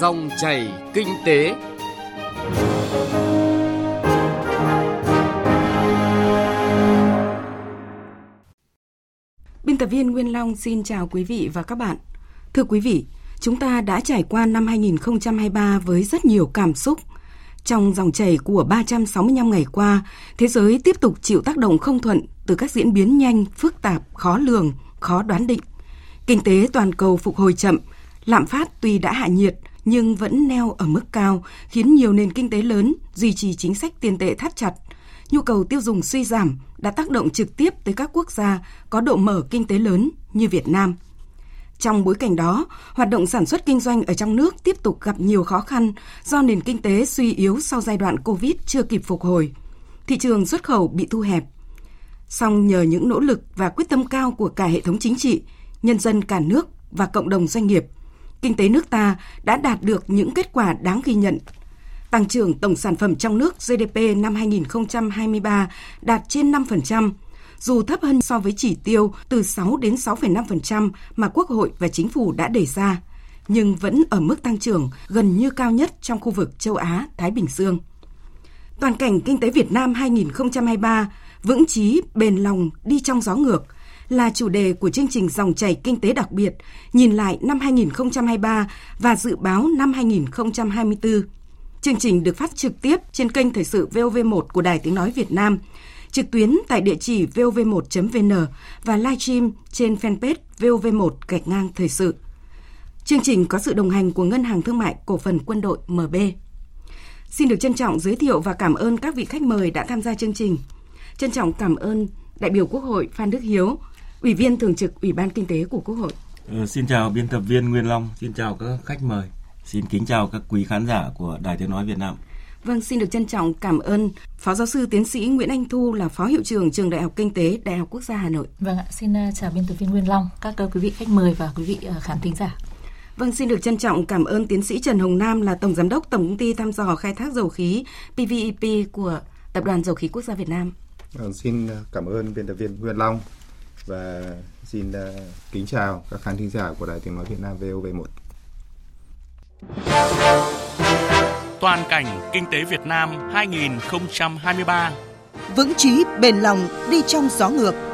Dòng chảy kinh tế. Biên tập viên Nguyên Long xin chào quý vị và các bạn. Thưa quý vị, chúng ta đã trải qua năm 2023 với rất nhiều cảm xúc. Trong dòng chảy của 365 ngày qua, thế giới tiếp tục chịu tác động không thuận từ các diễn biến nhanh, phức tạp, khó lường, khó đoán định. Kinh tế toàn cầu phục hồi chậm, lạm phát tuy đã hạ nhiệt nhưng vẫn neo ở mức cao, khiến nhiều nền kinh tế lớn duy trì chính sách tiền tệ thắt chặt. Nhu cầu tiêu dùng suy giảm đã tác động trực tiếp tới các quốc gia có độ mở kinh tế lớn như Việt Nam. Trong bối cảnh đó, hoạt động sản xuất kinh doanh ở trong nước tiếp tục gặp nhiều khó khăn do nền kinh tế suy yếu sau giai đoạn Covid chưa kịp phục hồi. Thị trường xuất khẩu bị thu hẹp. Song nhờ những nỗ lực và quyết tâm cao của cả hệ thống chính trị, nhân dân cả nước và cộng đồng doanh nghiệp, kinh tế nước ta đã đạt được những kết quả đáng ghi nhận. Tăng trưởng tổng sản phẩm trong nước GDP năm 2023 đạt trên 5%, dù thấp hơn so với chỉ tiêu từ 6 đến 6,5% mà Quốc hội và Chính phủ đã đề ra, nhưng vẫn ở mức tăng trưởng gần như cao nhất trong khu vực châu Á, Thái Bình Dương. Toàn cảnh kinh tế Việt Nam 2023 vững chí, bền lòng, đi trong gió ngược – là chủ đề của chương trình Dòng chảy kinh tế đặc biệt, nhìn lại năm 2023 và dự báo năm 2024. Chương trình được phát trực tiếp trên kênh Thời sự VOV1 của Đài Tiếng Nói Việt Nam, trực tuyến tại địa chỉ vov1.vn và livestream trên fanpage VOV1 gạch ngang thời sự. Chương trình có sự đồng hành của Ngân hàng Thương mại Cổ phần Quân đội MB. Xin được trân trọng giới thiệu và cảm ơn các vị khách mời đã tham gia chương trình. Trân trọng cảm ơn đại biểu Quốc hội Phan Đức Hiếu, Ủy viên Thường trực Ủy ban Kinh tế của Quốc hội. Ừ, xin chào biên tập viên Nguyên Long, xin chào các khách mời, xin kính chào các quý khán giả của Đài Tiếng Nói Việt Nam. Vâng, xin được trân trọng cảm ơn Phó Giáo sư Tiến sĩ Nguyễn Anh Thu là Phó Hiệu trưởng Trường Đại học Kinh tế Đại học Quốc gia Hà Nội. Vâng ạ, xin à, chào biên tập viên Nguyên Long, các à, quý vị khách mời và quý vị khán thính giả. Vâng, xin được trân trọng cảm ơn Tiến sĩ Trần Hồng Nam là Tổng Giám đốc Tổng Công ty Thăm dò Khai thác Dầu khí PVEP của Tập đoàn Dầu khí Quốc gia Việt Nam. Vâng, xin cảm ơn biên tập viên Nguyên Long và xin uh, kính chào các khán thính giả của Đài Tiếng Nói Việt Nam VOV1. Toàn cảnh kinh tế Việt Nam 2023 Vững chí bền lòng đi trong gió ngược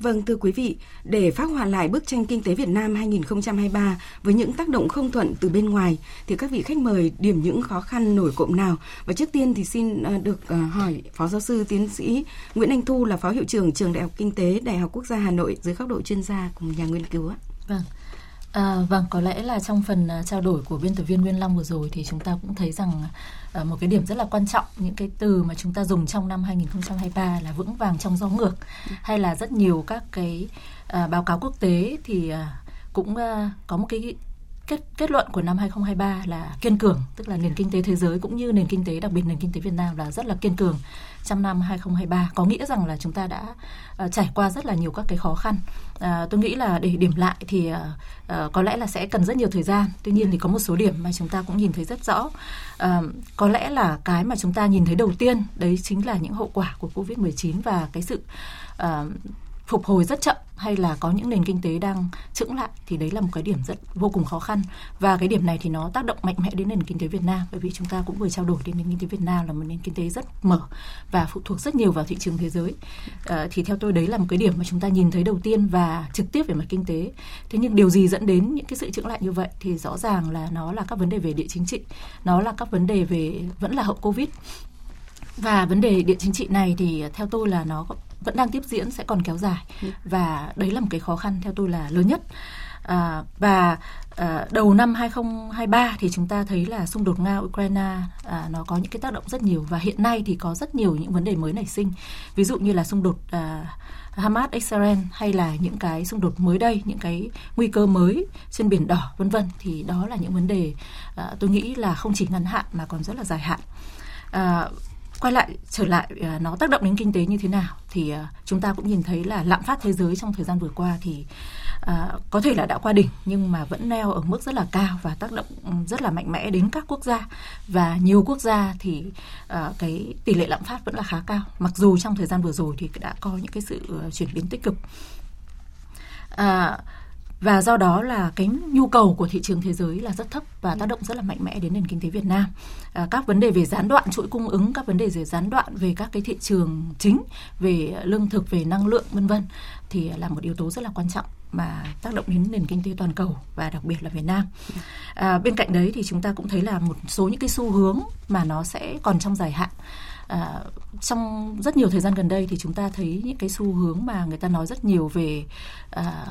Vâng thưa quý vị, để phát họa lại bức tranh kinh tế Việt Nam 2023 với những tác động không thuận từ bên ngoài thì các vị khách mời điểm những khó khăn nổi cộm nào? Và trước tiên thì xin ờ, được ờ, hỏi Phó giáo sư tiến sĩ Nguyễn Anh Thu là Phó hiệu trưởng Trường Đại học Kinh tế Đại học Quốc gia Hà Nội dưới góc độ chuyên gia cùng nhà nghiên cứu ạ. Vâng. À, vâng, có lẽ là trong phần à, trao đổi của biên tập viên Nguyên Long vừa rồi thì chúng ta cũng thấy rằng à, một cái điểm rất là quan trọng những cái từ mà chúng ta dùng trong năm 2023 là vững vàng trong gió ngược hay là rất nhiều các cái à, báo cáo quốc tế thì cũng có một cái kết kết luận của năm 2023 là kiên cường, tức là nền kinh tế thế giới cũng như nền kinh tế đặc biệt nền kinh tế Việt Nam là rất là kiên cường trong năm 2023 có nghĩa rằng là chúng ta đã uh, trải qua rất là nhiều các cái khó khăn. Uh, tôi nghĩ là để điểm lại thì uh, có lẽ là sẽ cần rất nhiều thời gian. Tuy nhiên thì có một số điểm mà chúng ta cũng nhìn thấy rất rõ. Uh, có lẽ là cái mà chúng ta nhìn thấy đầu tiên đấy chính là những hậu quả của Covid-19 và cái sự uh, phục hồi rất chậm hay là có những nền kinh tế đang chững lại thì đấy là một cái điểm rất vô cùng khó khăn. Và cái điểm này thì nó tác động mạnh mẽ đến nền kinh tế Việt Nam bởi vì chúng ta cũng vừa trao đổi đến nền kinh tế Việt Nam là một nền kinh tế rất mở và phụ thuộc rất nhiều vào thị trường thế giới. À, thì theo tôi đấy là một cái điểm mà chúng ta nhìn thấy đầu tiên và trực tiếp về mặt kinh tế. Thế nhưng điều gì dẫn đến những cái sự chững lại như vậy thì rõ ràng là nó là các vấn đề về địa chính trị nó là các vấn đề về vẫn là hậu covid. Và vấn đề địa chính trị này thì ờ, theo tôi là nó vẫn đang tiếp diễn sẽ còn kéo dài. Ừ. và đấy là một cái khó khăn theo tôi là lớn nhất. À, và à, đầu năm 2023 thì chúng ta thấy là xung đột nga Ukraine à, nó có những cái tác động rất nhiều và hiện nay thì có rất nhiều những vấn đề mới nảy sinh. Ví dụ như là xung đột à, Hamas Israel hay là những cái xung đột mới đây những cái nguy cơ mới trên biển đỏ vân vân. Thì đó là những vấn đề à, tôi nghĩ là không chỉ ngắn hạn mà còn rất là dài hạn. À, quay lại trở lại ờ, nó tác động đến kinh tế như thế nào thì ờ, chúng ta cũng nhìn thấy là lạm phát thế giới trong thời gian vừa qua thì à, có thể là đã qua đỉnh nhưng mà vẫn neo ở mức rất là cao và tác động ừ, rất là mạnh mẽ đến các quốc gia. Và nhiều quốc gia thì à, cái tỷ lệ lạm phát vẫn là khá cao. Mặc dù trong thời gian vừa rồi thì đã có những cái sự chuyển biến tích cực. À, và do đó là cái nhu cầu của thị trường thế giới là rất thấp và tác động rất là mạnh mẽ đến nền kinh tế Việt Nam. À, các vấn đề về gián đoạn chuỗi cung ứng, các vấn đề về gián đoạn về các cái thị trường chính, về lương thực, về năng lượng vân vân thì là một yếu tố rất là quan trọng mà tác động đến nền kinh tế toàn cầu và đặc biệt là Việt Nam. À, bên cạnh đấy thì chúng ta cũng thấy là một số những cái xu hướng mà nó sẽ còn trong dài hạn. À, trong rất nhiều thời gian gần đây thì chúng ta thấy những cái xu hướng mà người ta nói rất nhiều về à,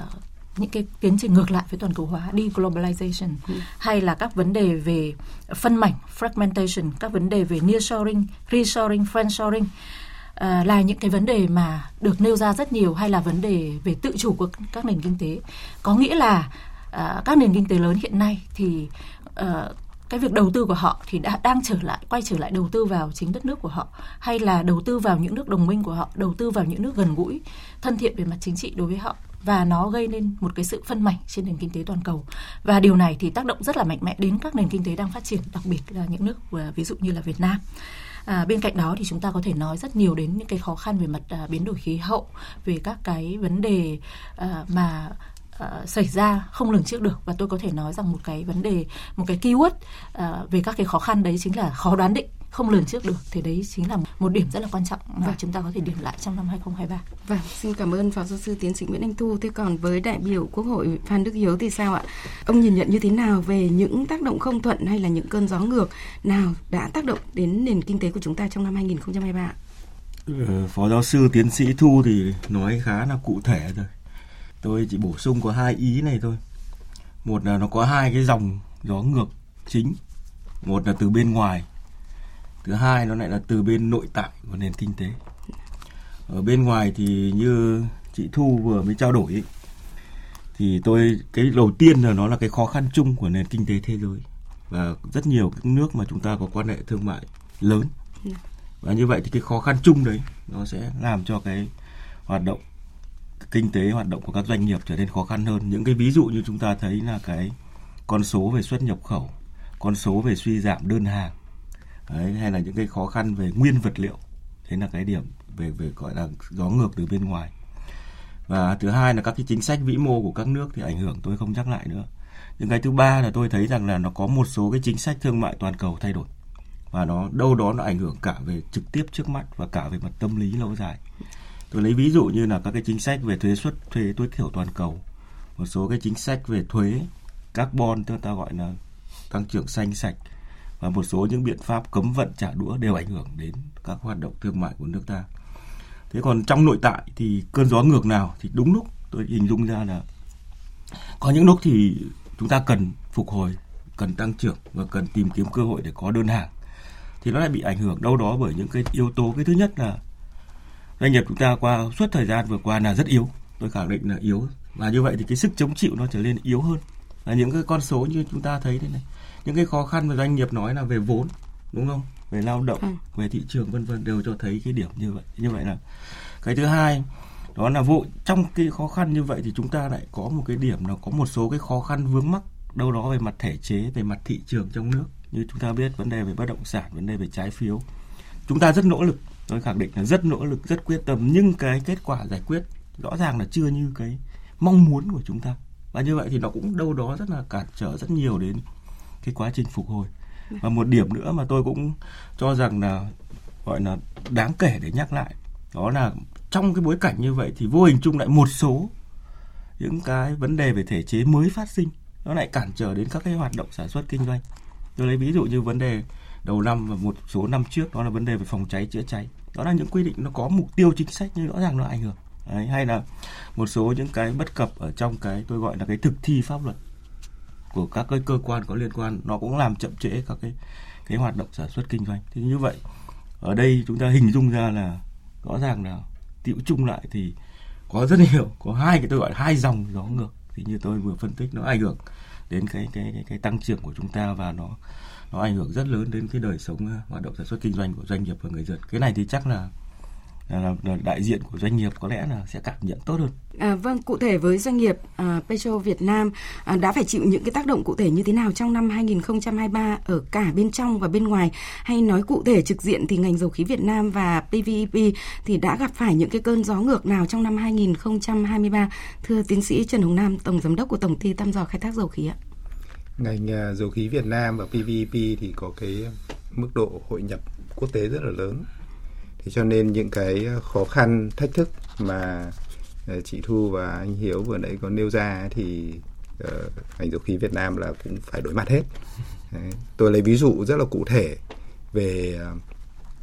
những cái tiến trình ngược lại với toàn cầu hóa, deglobalization ừ. hay là các vấn đề về phân mảnh, fragmentation, các vấn đề về nearshoring, reshoring, friendshoring à, là những cái vấn đề mà được nêu ra rất nhiều hay là vấn đề về tự chủ của các nền kinh tế. Có nghĩa là à, các nền kinh tế lớn hiện nay thì à, cái việc đầu tư của họ thì đã đang trở lại quay trở lại đầu tư vào chính đất nước của họ hay là đầu tư vào những nước đồng minh của họ đầu tư vào những nước gần gũi thân thiện về mặt chính trị đối với họ và nó gây nên một cái sự phân mảnh trên nền kinh tế toàn cầu. Và điều này thì tác động rất là mạnh mẽ đến các nền kinh tế đang phát triển đặc biệt là những nước à, ví dụ như là Việt Nam. À, bên cạnh đó thì chúng ta có thể nói rất nhiều đến những cái khó khăn về mặt à, biến đổi khí hậu, về các cái vấn đề à, mà uh, xảy ra không lường trước được. Và tôi có thể nói rằng một cái vấn đề một cái keyword uh, về các cái khó khăn đấy chính là khó đoán định không lường trước được thì đấy chính là một điểm rất là quan trọng mà vâng. chúng ta có thể điểm lại trong năm 2023. Vâng, xin cảm ơn phó giáo sư tiến sĩ Nguyễn Anh Thu. Thế còn với đại biểu Quốc hội Phan Đức Hiếu thì sao ạ? Ông nhìn nhận như thế nào về những tác động không thuận hay là những cơn gió ngược nào đã tác động đến nền kinh tế của chúng ta trong năm 2023? Ừ, phó giáo sư tiến sĩ Thu thì nói khá là cụ thể rồi tôi chỉ bổ sung có hai ý này thôi một là nó có hai cái dòng gió ngược chính một là từ bên ngoài thứ hai nó lại là từ bên nội tại của nền kinh tế. Ở bên ngoài thì như chị thu vừa mới trao đổi ấy, thì tôi cái đầu tiên là nó là cái khó khăn chung của nền kinh tế thế giới. Và rất nhiều các nước mà chúng ta có quan hệ thương mại lớn. Và như vậy thì cái khó khăn chung đấy nó sẽ làm cho cái hoạt động kinh tế hoạt động của các doanh nghiệp trở nên khó khăn hơn. Những cái ví dụ như chúng ta thấy là cái con số về xuất nhập khẩu, con số về suy giảm đơn hàng, đấy, hay là những cái khó khăn về nguyên vật liệu. Thế là cái điểm về về gọi là gió ngược từ bên ngoài. Và thứ hai là các cái chính sách vĩ mô của các nước thì ảnh hưởng tôi không nhắc lại nữa. Nhưng cái thứ ba là tôi thấy rằng là nó có một số cái chính sách thương mại toàn cầu thay đổi và nó đâu đó nó ảnh hưởng cả về trực tiếp trước mắt và cả về mặt tâm lý lâu dài tôi lấy ví dụ như là các cái chính sách về thuế suất thuế tối thiểu toàn cầu một số cái chính sách về thuế carbon chúng ta gọi là tăng trưởng xanh sạch và một số những biện pháp cấm vận trả đũa đều ảnh hưởng đến các hoạt động thương mại của nước ta. Thế còn trong nội tại thì cơn gió ngược nào thì đúng lúc tôi hình dung ra là có những lúc thì chúng ta cần phục hồi, cần tăng trưởng và cần tìm kiếm cơ hội để có đơn hàng. Thì nó lại bị ảnh hưởng đâu đó bởi những cái yếu tố. Cái thứ nhất là doanh nghiệp chúng ta qua suốt thời gian vừa qua là rất yếu. Tôi khẳng định là yếu. Và như vậy thì cái sức chống chịu nó trở nên yếu hơn. Là những cái con số như chúng ta thấy thế này những cái khó khăn mà doanh nghiệp nói là về vốn đúng không? Về lao động ừ. về thị trường vân vân đều cho thấy cái điểm như vậy như vậy là. Cái thứ hai đó là vụ trong cái khó khăn như vậy thì chúng ta lại có một cái điểm là có một số cái khó khăn vướng mắc đâu đó về mặt thể chế về mặt thị trường trong nước. Như chúng ta biết vấn đề về bất động sản vấn đề về trái phiếu. Chúng ta rất nỗ lực tôi khẳng định là rất nỗ lực rất quyết tâm nhưng cái kết quả giải quyết rõ ràng là chưa như cái mong muốn của chúng ta. Và như vậy thì nó cũng đâu đó rất là cản trở rất nhiều đến cái quá trình phục hồi. Và một điểm nữa mà tôi cũng cho rằng là gọi là đáng kể để nhắc lại đó là trong cái bối cảnh như vậy thì vô hình chung lại một số những cái vấn đề về thể chế mới phát sinh nó lại cản trở đến các cái hoạt động sản xuất kinh doanh. Tôi lấy ví dụ như vấn đề đầu năm và một số năm trước đó là vấn đề về phòng cháy chữa cháy. Đó là những quy định nó có mục tiêu chính sách nhưng rõ ràng nó ảnh hưởng. Đấy, hay là một số những cái bất cập ở trong cái tôi gọi là cái thực thi pháp luật của các cái cơ quan có liên quan nó cũng làm chậm trễ các cái cái hoạt động sản xuất kinh doanh. Thì như vậy ở đây chúng ta hình dung ra là rõ ràng là tiệu chung lại thì có rất nhiều có hai cái tôi gọi là hai dòng gió ngược. Thì như tôi vừa phân tích nó ảnh hưởng đến cái cái cái, cái tăng trưởng của chúng ta và nó nó ảnh hưởng rất lớn đến cái đời sống ờ, hoạt động sản xuất kinh doanh của doanh nghiệp và người dân. Cái này thì chắc là là, là, đại diện của doanh nghiệp có lẽ là sẽ cảm nhận tốt hơn. À, vâng, cụ thể với doanh nghiệp à, Petro Việt Nam à, đã phải chịu những cái tác động cụ thể như thế nào trong năm 2023 ở cả bên trong và bên ngoài hay nói cụ thể trực diện thì ngành dầu khí Việt Nam và PVEP thì đã gặp phải những cái cơn gió ngược nào trong năm 2023 thưa tiến sĩ Trần Hồng Nam tổng giám đốc của tổng ty thăm dò khai thác dầu khí ạ? Ngành à, dầu khí Việt Nam và PVEP thì có cái mức độ hội nhập quốc tế rất là lớn. Thế cho nên những cái ờ, khó khăn, thách thức mà ờ, chị Thu và anh Hiếu vừa nãy có nêu ra thì uh, ngành dầu khí Việt Nam là cũng phải đối mặt hết. Đấy. Tôi lấy ví dụ rất là cụ thể về uh,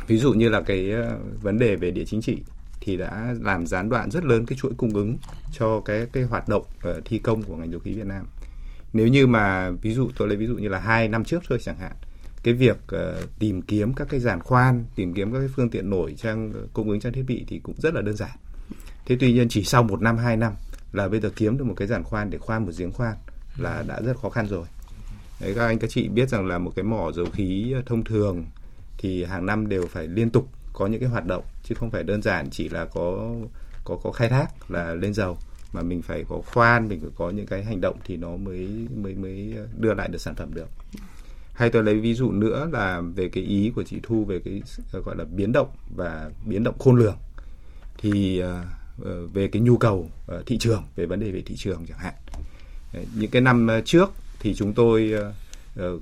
ví dụ như là cái uh, vấn đề về địa chính trị thì đã làm gián đoạn rất lớn cái chuỗi cung ứng cho cái cái hoạt động uh, thi công của ngành dầu khí Việt Nam. Nếu như mà ví dụ tôi lấy ví dụ như là hai năm trước thôi chẳng hạn, cái việc uh, tìm kiếm các cái giàn khoan, tìm kiếm các cái phương tiện nổi trang ờ, cung ứng trang thiết bị thì cũng rất là đơn giản. Thế tuy nhiên chỉ sau một năm hai năm là bây giờ kiếm được một cái giàn khoan để khoan một giếng khoan là đã rất khó khăn rồi. Đấy các anh các chị biết rằng là một cái mỏ dầu khí ờ, thông thường thì hàng năm đều phải liên tục có những cái hoạt động chứ không phải đơn giản chỉ là có có có khai thác là lên dầu mà mình phải có khoan mình phải có những cái hành động thì nó mới mới mới đưa lại được sản phẩm được hay tôi lấy ví dụ nữa là về cái ý của chị Thu về cái ờ, gọi là biến động và biến động khôn lường. Thì ờ, ờ, về cái nhu cầu thị trường, về vấn đề về thị trường chẳng hạn. Những cái năm trước thì chúng tôi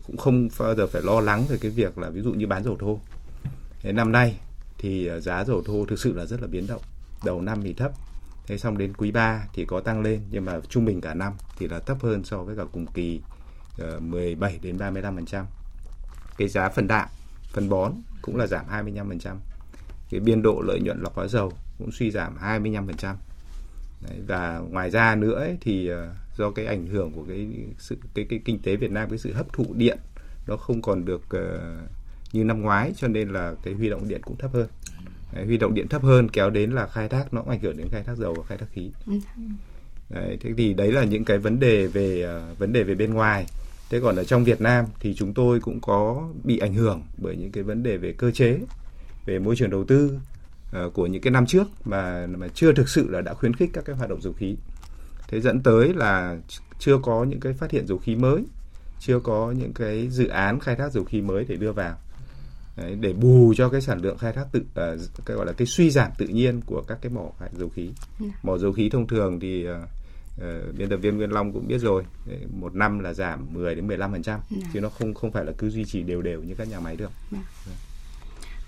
cũng không bao giờ phải lo lắng về cái việc là ví dụ như bán dầu thô. Thế năm nay thì giá dầu thô thực sự là rất là biến động. Đầu năm thì thấp, thế xong đến quý 3 thì có tăng lên, nhưng mà trung bình cả năm thì là thấp hơn so với cả cùng kỳ. 17 đến 35%. Cái giá phần đạm, phân bón cũng là giảm 25%. Cái biên độ lợi nhuận lọc hóa dầu cũng suy giảm 25%. Đấy, và ngoài ra nữa ấy, thì uh, do cái ảnh hưởng của cái sự cái cái kinh tế Việt Nam cái sự hấp thụ điện nó không còn được uh, như năm ngoái cho nên là cái huy động điện cũng thấp hơn. Đấy, huy động điện thấp hơn kéo đến là khai thác nó cũng ảnh hưởng đến khai thác dầu và khai thác khí. Ừ. Đấy, thế thì đấy là những cái vấn đề về uh, vấn đề về bên ngoài. Thế còn ở trong Việt Nam thì chúng tôi cũng có bị ảnh hưởng bởi những cái vấn đề về cơ chế, về môi trường đầu tư, Ờ, của những cái năm trước mà mà chưa thực sự là đã khuyến khích các cái hoạt động dầu khí. Thế dẫn tới là chưa có những cái phát hiện dầu khí mới chưa có những cái dự án khai thác dầu khí mới để đưa vào. Đấy, để bù cho cái sản lượng khai thác tự uh, cái gọi là cái suy giảm tự nhiên của các cái mỏ dầu khí. Dạ. mỏ dầu khí thông thường thì uh, uh, biên tập viên Nguyên Long cũng biết rồi một năm là giảm 10 đến 15 phần trăm dạ. chứ nó không không phải là cứ duy trì đều đều như các nhà máy được. Yeah.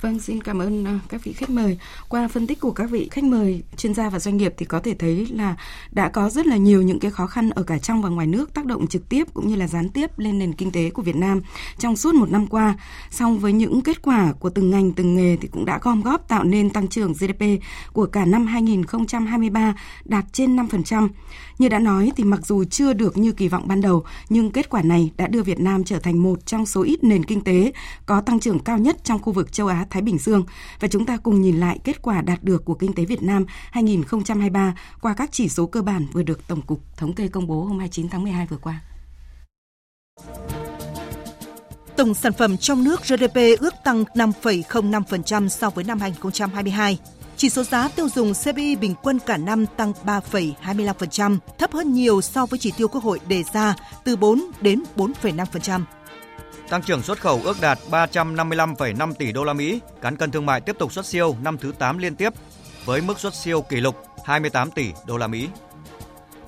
Vâng, xin cảm ơn ờ, các vị khách mời. Qua phân tích của các vị khách mời, chuyên gia và doanh nghiệp thì có thể thấy là đã có rất là nhiều những cái khó khăn ở cả trong và ngoài nước tác động trực tiếp cũng như là gián tiếp lên nền kinh tế của Việt Nam trong suốt một năm qua. Song với những kết quả của từng ngành từng nghề thì cũng đã gom góp tạo nên tăng trưởng GDP của cả năm 2023 đạt trên 5%. Như đã nói thì mặc dù chưa được như kỳ vọng ban đầu, nhưng kết quả này đã đưa Việt Nam trở thành một trong số ít nền kinh tế có tăng trưởng cao nhất trong khu vực châu Á Thái Bình Dương và chúng ta cùng nhìn lại kết quả đạt được của kinh tế Việt Nam 2023 qua các chỉ số cơ bản vừa được Tổng cục Thống kê công bố hôm 29 tháng 12 vừa qua. Tổng sản phẩm trong nước GDP ước tăng 5,05% so với năm 2022. Chỉ số giá tiêu dùng CPI bình quân cả năm tăng 3,25%, thấp hơn nhiều so với chỉ tiêu Quốc hội đề ra từ 4 đến 4,5%. Tăng trưởng xuất khẩu ước đạt 355,5 tỷ đô la Mỹ, cán cân thương mại tiếp tục xuất siêu năm thứ 8 liên tiếp với mức xuất siêu kỷ lục 28 tỷ đô la Mỹ.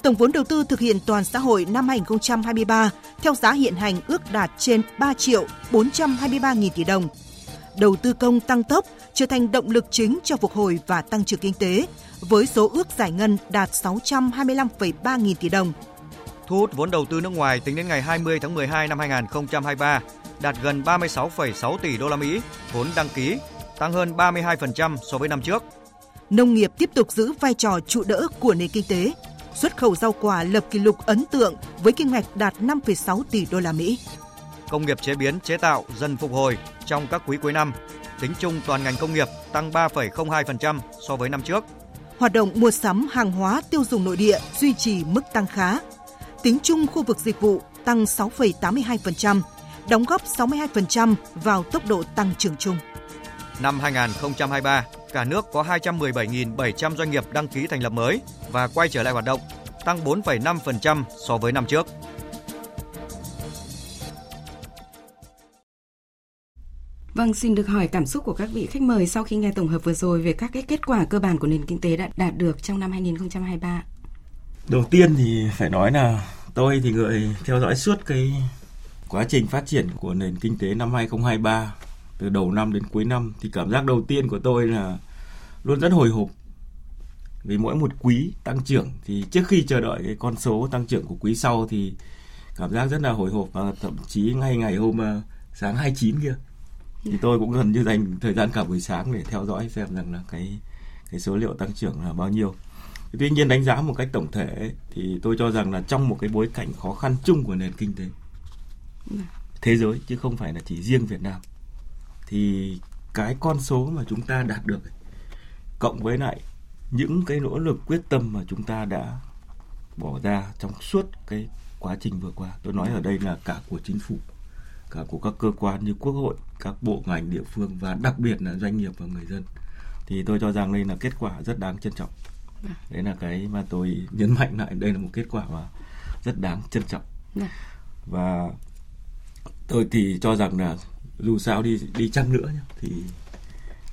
Tổng vốn đầu tư thực hiện toàn xã hội năm 2023 theo giá hiện hành ước đạt trên 3 triệu 423 nghìn tỷ đồng. Đầu tư công tăng tốc trở thành động lực chính cho phục hồi và tăng trưởng kinh tế, với số ước giải ngân đạt 625,3 nghìn tỷ đồng. Thu hút vốn đầu tư nước ngoài tính đến ngày 20 tháng 12 năm 2023 đạt gần 36,6 tỷ đô la Mỹ vốn đăng ký, tăng hơn 32% so với năm trước. Nông nghiệp tiếp tục giữ vai trò trụ đỡ của nền kinh tế. Xuất khẩu rau quả lập kỷ lục ấn tượng với kim ngạch đạt 5,6 tỷ đô la Mỹ. Công nghiệp chế biến chế tạo dần phục hồi trong các quý cuối năm, Tính chung toàn ngành công nghiệp tăng 3,02% so với năm trước. Hoạt động mua sắm hàng hóa tiêu dùng nội địa duy trì mức tăng khá. Tính chung khu vực dịch vụ tăng 6,82%, đóng góp 62% vào tốc độ tăng trưởng chung. Năm 2023, cả nước có 217.700 doanh nghiệp đăng ký thành lập mới và quay trở lại hoạt động, tăng 4,5% so với năm trước. Vâng, xin được hỏi cảm xúc của các vị khách mời sau khi nghe tổng hợp vừa rồi về các cái kết quả cơ bản của nền kinh tế đã đạt được trong năm 2023. Đầu tiên thì phải nói là tôi thì người theo dõi suốt cái quá trình phát triển của nền kinh tế năm 2023 từ đầu năm đến cuối năm. Thì cảm giác đầu tiên của tôi là luôn rất hồi hộp vì mỗi một quý tăng trưởng. Thì trước khi chờ đợi cái con số tăng trưởng của quý sau thì cảm giác rất là hồi hộp và thậm chí ngay ngày hôm ờ, sáng 29 kia. Thì tôi cũng gần như dành thời gian cả buổi sáng để theo dõi xem rằng là cái cái số liệu tăng trưởng là bao nhiêu. Tuy nhiên đánh giá một cách tổng thể thì tôi cho rằng là trong một cái bối cảnh khó khăn chung của nền kinh tế thế giới chứ không phải là chỉ riêng Việt Nam thì cái con số mà chúng ta đạt được cộng với lại những cái nỗ lực quyết tâm mà chúng ta đã bỏ ra trong suốt cái quá trình vừa qua tôi nói ở đây là cả của chính phủ cả của các cơ quan như quốc hội các bộ ngành địa phương và đặc biệt là doanh nghiệp và người dân thì tôi cho rằng đây là kết quả rất đáng trân trọng đấy là cái mà tôi nhấn mạnh lại. Đây là một kết quả mà rất đáng trân trọng. Và tôi thì cho rằng là dù sao đi đi chăng nữa nhá, thì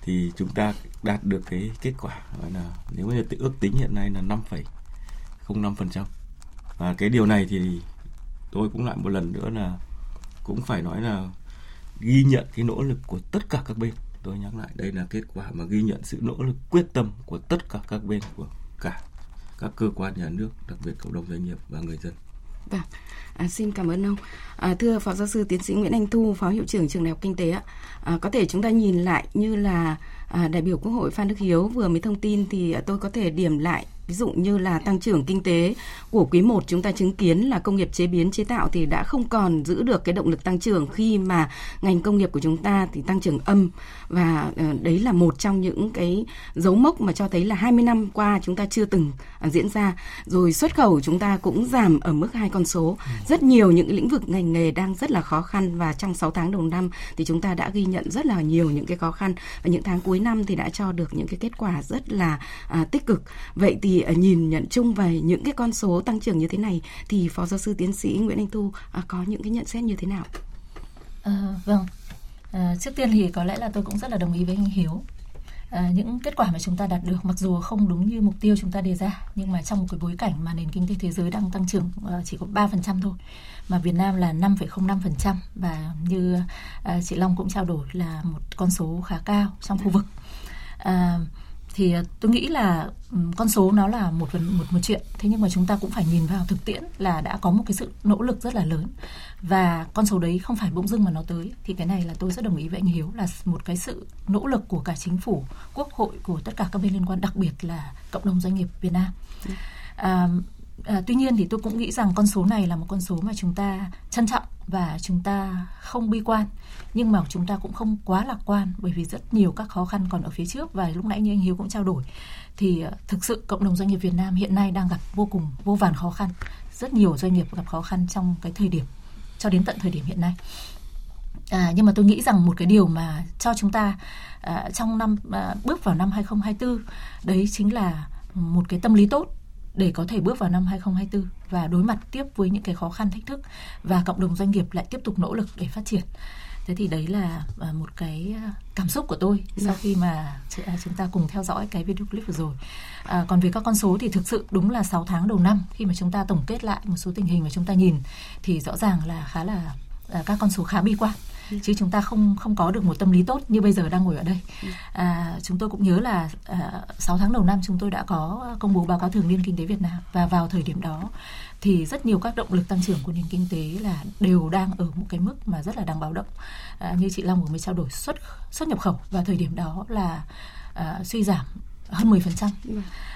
thì chúng ta đạt được cái kết quả gọi là nếu như ước tính hiện nay là 5,05% và cái điều này thì tôi cũng lại một lần nữa là cũng phải nói là ghi nhận cái nỗ lực của tất cả các bên. Tôi nhắc lại đây là kết quả mà ghi nhận sự nỗ lực quyết tâm của tất cả các bên của cả các cơ quan nhà nước đặc biệt cộng đồng doanh nghiệp và người dân. Vâng, à, xin cảm ơn ông. À, thưa Phó Giáo sư Tiến sĩ Nguyễn Anh Thu, Phó Hiệu trưởng Trường Đại học Kinh tế à, có thể chúng ta nhìn lại như là à, đại biểu Quốc hội Phan Đức Hiếu vừa mới thông tin thì à, tôi có thể điểm lại ví dụ như là tăng trưởng kinh tế của quý 1 chúng ta chứng kiến là công nghiệp chế biến chế tạo thì đã không còn giữ được cái động lực tăng trưởng khi mà ngành công nghiệp của chúng ta thì tăng trưởng âm. Và ờ, đấy là một trong những cái dấu mốc mà cho thấy là 20 năm qua chúng ta chưa từng à, diễn ra. Rồi xuất khẩu chúng ta cũng giảm ở mức hai con số. Rất nhiều những lĩnh vực ngành nghề đang rất là khó khăn và trong 6 tháng đầu năm thì chúng ta đã ghi nhận rất là nhiều những cái khó khăn. Và những tháng cuối năm thì đã cho được những cái kết quả rất là à, tích cực. Vậy thì uh, nhìn nhận chung về những cái con số tăng trưởng như thế này thì phó giáo sư tiến sĩ Nguyễn Anh Thu à, có những cái nhận xét như thế nào? À, vâng, à, trước tiên thì có lẽ là tôi cũng rất là đồng ý với anh Hiếu. À, những kết quả mà chúng ta đạt được mặc dù không đúng như mục tiêu chúng ta đề ra nhưng mà trong một cái bối cảnh mà nền kinh tế thế giới đang tăng trưởng uh, chỉ có 3% thôi mà Việt Nam là 5,05% và như uh, chị Long cũng trao đổi là một con số khá cao trong khu vực. Uh, thì tôi nghĩ là con số nó là một phần một một chuyện. Thế nhưng mà chúng ta cũng phải nhìn vào thực tiễn là đã có một cái sự nỗ lực rất là lớn. Và con số đấy không phải bỗng dưng mà nó tới. Thì cái này là tôi rất đồng ý với anh Hiếu là một cái sự nỗ lực của cả chính phủ quốc hội của tất cả các bên liên quan đặc biệt là cộng đồng doanh nghiệp Việt Nam. À, À, tuy nhiên thì tôi cũng nghĩ rằng con số này là một con số mà chúng ta trân trọng và chúng ta không bi quan. Nhưng mà chúng ta cũng không quá lạc quan bởi vì rất nhiều các khó khăn còn ở phía trước và lúc nãy như anh Hiếu cũng trao đổi thì ờ, thực sự cộng đồng doanh nghiệp Việt Nam hiện nay đang gặp vô cùng vô vàn khó khăn. Rất nhiều doanh nghiệp gặp khó khăn trong cái thời điểm cho đến tận thời điểm hiện nay. À, nhưng mà tôi nghĩ rằng một cái điều mà cho chúng ta à, trong năm à, bước vào năm 2024 đấy chính là một cái tâm lý tốt để có thể bước vào năm 2024 và đối mặt tiếp với những cái khó khăn thách thức và cộng đồng doanh nghiệp lại tiếp tục nỗ lực để phát triển. Thế thì đấy là à, một cái à, cảm xúc của tôi sau dạ. khi mà à, chúng ta cùng theo dõi cái video clip vừa rồi. À, còn về các con số thì thực sự đúng là 6 tháng đầu năm khi mà chúng ta tổng kết lại một số tình hình mà chúng ta nhìn thì rõ ràng là khá là À, các con số khá bi quan. Chứ chúng ta không không có được một tâm lý tốt như bây giờ đang ngồi ở đây. À, chúng tôi cũng nhớ là à, 6 tháng đầu năm chúng tôi đã có công bố báo cáo thường niên kinh tế Việt Nam. Và vào thời điểm đó thì rất nhiều các động lực tăng trưởng của nền kinh tế là đều đang ở một cái mức mà rất là đáng báo động. À, như chị Long vừa mới trao đổi xuất xuất nhập khẩu vào thời điểm đó là à, suy giảm hơn 10%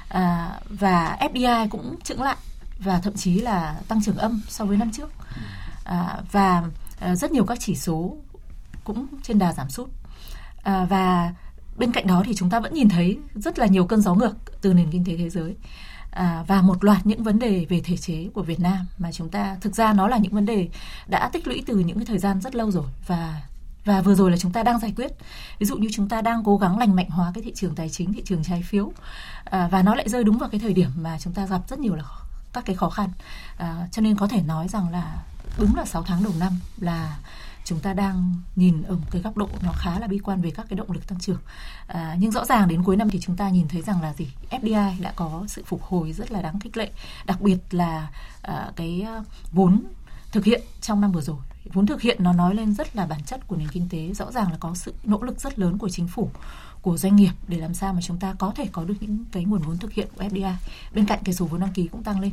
à, và FDI cũng chững lại và thậm chí là tăng trưởng âm so với năm trước à, và à, rất nhiều các chỉ số cũng trên đà giảm sút. À, và bên cạnh đó thì chúng ta vẫn nhìn thấy rất là nhiều cơn gió ngược từ nền kinh tế thế giới. À, và một loạt những vấn đề về thể chế của Việt Nam mà chúng ta thực ra nó là những vấn đề đã tích lũy từ những cái thời gian rất lâu rồi và và vừa rồi là chúng ta đang giải quyết. Ví dụ như chúng ta đang cố gắng lành mạnh hóa cái thị trường tài chính thị trường trái phiếu à, và nó lại rơi đúng vào cái thời điểm mà chúng ta gặp rất nhiều là các cái khó khăn. À, cho nên có thể nói rằng là đúng là 6 tháng đầu năm là chúng ta đang nhìn ở một cái góc độ nó khá là bi quan về các cái động lực tăng trưởng. À, nhưng rõ ràng đến cuối năm thì chúng ta nhìn thấy rằng là gì? FDI đã có sự phục hồi rất là đáng khích lệ đặc biệt là à, cái à, vốn thực hiện trong năm vừa rồi. Vốn thực hiện nó nói lên rất là bản chất của nền kinh tế rõ ràng là có sự nỗ lực rất lớn của chính phủ của doanh nghiệp để làm sao mà chúng ta có thể có được những cái nguồn vốn thực hiện của FDI bên cạnh cái số vốn đăng ký cũng tăng lên.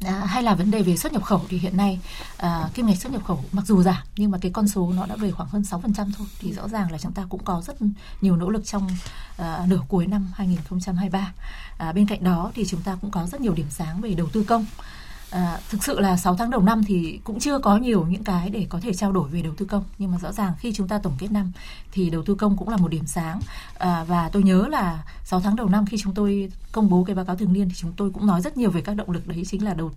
À, hay là vấn đề về xuất nhập khẩu thì hiện nay à, kim ngạch xuất nhập khẩu mặc dù giảm nhưng mà cái con số nó đã về khoảng hơn 6% thôi thì rõ ràng là chúng ta cũng có rất nhiều nỗ lực trong à, nửa cuối năm 2023. À, bên cạnh đó thì chúng ta cũng có rất nhiều điểm sáng về đầu tư công. À, thực sự là 6 tháng đầu năm thì cũng chưa có nhiều những cái để có thể trao đổi về đầu tư công. Nhưng mà rõ ràng khi chúng ta tổng kết năm thì đầu tư công cũng là một điểm sáng. À, và tôi nhớ là 6 tháng đầu năm khi chúng tôi công bố cái báo cáo thường niên thì chúng tôi cũng nói rất nhiều về các động lực đấy chính là đầu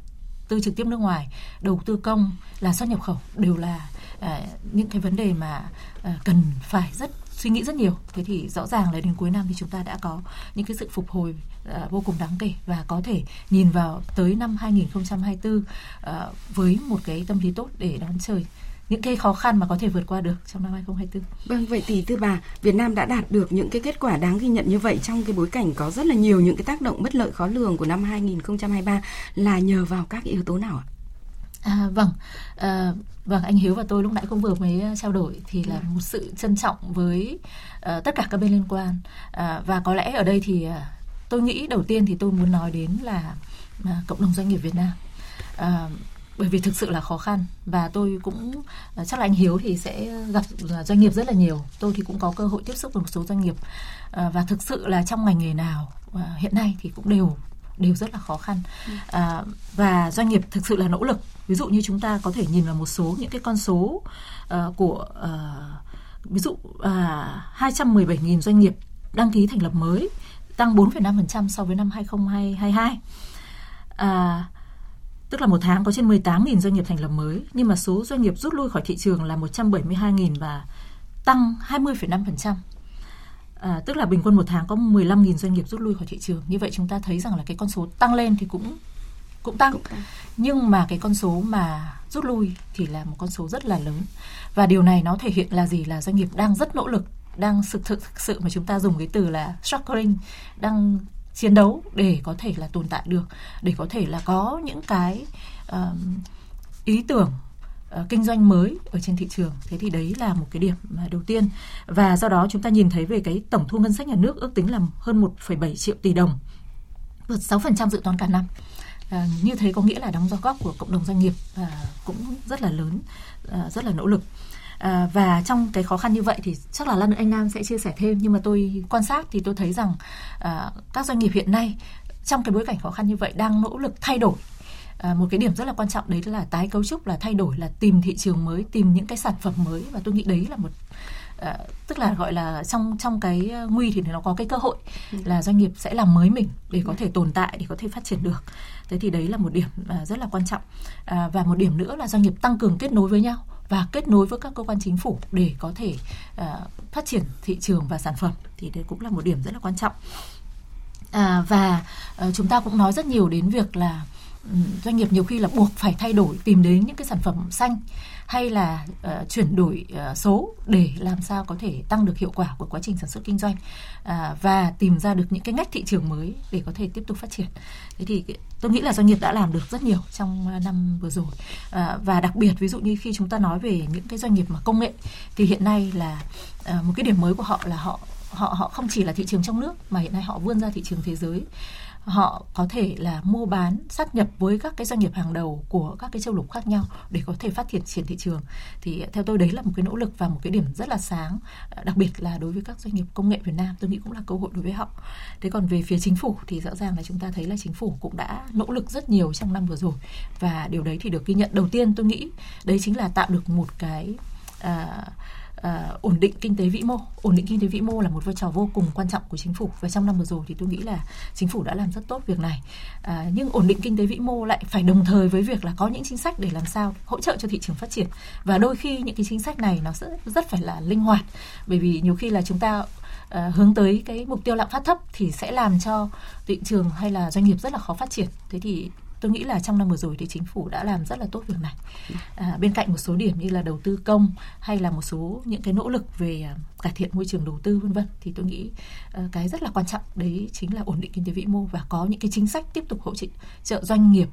tư trực tiếp nước ngoài đầu tư công là xuất nhập khẩu đều là à, những cái vấn đề mà à, cần phải rất suy nghĩ rất nhiều. Thế thì rõ ràng là đến cuối năm thì chúng ta đã có những cái sự phục hồi uh, vô cùng đáng kể và có thể nhìn vào tới năm 2024 uh, à, với một cái tâm lý tốt để đón chờ những cái khó khăn mà có thể vượt qua được trong năm 2024. Vâng, vậy thì thưa bà, Việt Nam đã đạt được những cái kết quả đáng ghi nhận như vậy trong cái bối cảnh có rất là nhiều những cái tác động bất lợi khó lường của năm 2023 là nhờ vào các yếu tố nào ạ? À, vâng, à, vâng anh Hiếu và tôi lúc nãy cũng vừa mới ờ, trao đổi thì là một sự trân trọng với uh, tất cả các bên liên quan à, và có lẽ ở đây thì uh, tôi nghĩ đầu tiên thì tôi muốn nói đến là à, cộng đồng doanh nghiệp Việt Nam. À, bởi vì thực sự là khó khăn và tôi cũng à, chắc là anh Hiếu thì sẽ gặp à, doanh nghiệp rất là nhiều. Tôi thì cũng có cơ hội tiếp xúc với một số doanh nghiệp. À, và thực sự là trong ngành nghề nào hiện nay thì cũng đều đều rất là khó khăn. À, và doanh nghiệp thực sự là nỗ lực. Ví dụ như chúng ta có thể nhìn vào một số những cái con số uh, của uh, ví dụ uh, 217.000 doanh nghiệp đăng ký thành lập mới tăng 4,5% so với năm 2022 à, tức là một tháng có trên 18.000 doanh nghiệp thành lập mới nhưng mà số doanh nghiệp rút lui khỏi thị trường là 172.000 và tăng 20,5% À, tức là bình quân một tháng có 15.000 doanh nghiệp rút lui khỏi thị trường. Như vậy chúng ta thấy rằng là cái con số tăng lên thì cũng cũng tăng. Cũng tăng. Nhưng mà cái con số mà rút lui thì là một con số rất là lớn. Và điều này nó thể hiện là gì? Là doanh nghiệp đang rất nỗ lực, đang thực thực, thực sự mà chúng ta dùng cái từ là struggling, đang chiến đấu để có thể là tồn tại được, để có thể là có những cái uh, ý tưởng uh, kinh doanh mới ở trên thị trường. Thế thì đấy là một cái điểm mà đầu tiên. Và do đó chúng ta nhìn thấy về cái tổng thu ngân sách nhà nước ước tính là hơn 1,7 triệu tỷ đồng vượt 6% dự toán cả năm. À, như thế có nghĩa là đóng góp của cộng đồng doanh nghiệp à, cũng rất là lớn, à, rất là nỗ lực. À, và trong cái khó khăn như vậy thì chắc là Lan anh Nam sẽ chia sẻ thêm. Nhưng mà tôi quan sát thì tôi thấy rằng à, các doanh nghiệp hiện nay trong cái bối cảnh khó khăn như vậy đang nỗ lực thay đổi. À, một cái điểm rất là quan trọng đấy là tái cấu trúc là thay đổi là tìm thị trường mới tìm những cái sản phẩm mới. Và tôi nghĩ đấy là một À, tức là gọi là trong trong cái ờ, nguy thì nó có cái cơ hội ừ. là doanh nghiệp sẽ làm mới mình để có ừ. thể tồn tại để có thể phát triển được. Thế thì đấy là một điểm à, rất là quan trọng. À, và một điểm nữa là doanh nghiệp tăng cường kết nối với nhau và kết nối với các cơ quan chính phủ để có thể uh, phát triển thị trường và sản phẩm thì đây cũng là một điểm rất là quan trọng. À, và uh, chúng ta cũng nói rất nhiều đến việc là doanh nghiệp nhiều khi là buộc phải thay đổi tìm đến những cái sản phẩm xanh hay là uh, chuyển đổi uh, số để làm sao có thể tăng được hiệu quả của quá trình sản xuất kinh doanh uh, và tìm ra được những cái ngách thị trường mới để có thể tiếp tục phát triển. Thế thì tôi nghĩ là doanh nghiệp đã làm được rất nhiều trong ờ, năm vừa rồi. Uh, và đặc biệt ví dụ như khi chúng ta nói về những cái doanh nghiệp mà công nghệ thì hiện nay là uh, một cái điểm mới của họ là họ họ họ không chỉ là thị trường trong nước mà hiện nay họ vươn ra thị trường thế giới họ có thể là mua bán sát nhập với các cái doanh nghiệp hàng đầu của các cái châu lục khác nhau để có thể phát triển triển thị trường. Thì theo tôi đấy là một cái nỗ lực và một cái điểm rất là sáng ờ, đặc biệt là đối với các doanh nghiệp công nghệ Việt Nam tôi nghĩ cũng là cơ hội đối với họ. Thế còn về phía chính phủ thì rõ ràng là chúng ta thấy là chính phủ cũng đã nỗ lực rất nhiều trong năm vừa rồi. Và điều đấy thì được ghi nhận. Đầu tiên tôi nghĩ đấy chính là tạo được một cái à, uh, Ờ, ổn định kinh tế vĩ mô. Ổn định kinh tế vĩ mô là một vai trò vô cùng quan trọng của chính phủ. Và trong năm vừa rồi thì tôi nghĩ là chính phủ đã làm rất tốt việc này. Uh, nhưng ổn định kinh tế vĩ mô lại phải đồng thời với việc là có những chính sách để làm sao hỗ trợ cho thị trường phát triển. Và đôi khi những cái chính sách này nó rất rất phải là linh hoạt. Bởi vì nhiều khi là chúng ta uh, hướng tới cái mục tiêu lạm phát thấp thì sẽ làm cho thị trường hay là doanh nghiệp rất là khó phát triển. Thế thì tôi nghĩ là trong năm vừa rồi thì chính phủ đã làm rất là tốt việc này. À, bên cạnh một số điểm như là đầu tư công hay là một số những cái nỗ lực về à, cải thiện môi trường đầu tư vân vân thì tôi nghĩ uh, cái rất là quan trọng đấy chính là ổn định kinh tế vĩ mô và có những cái chính sách tiếp tục hỗ trợ doanh nghiệp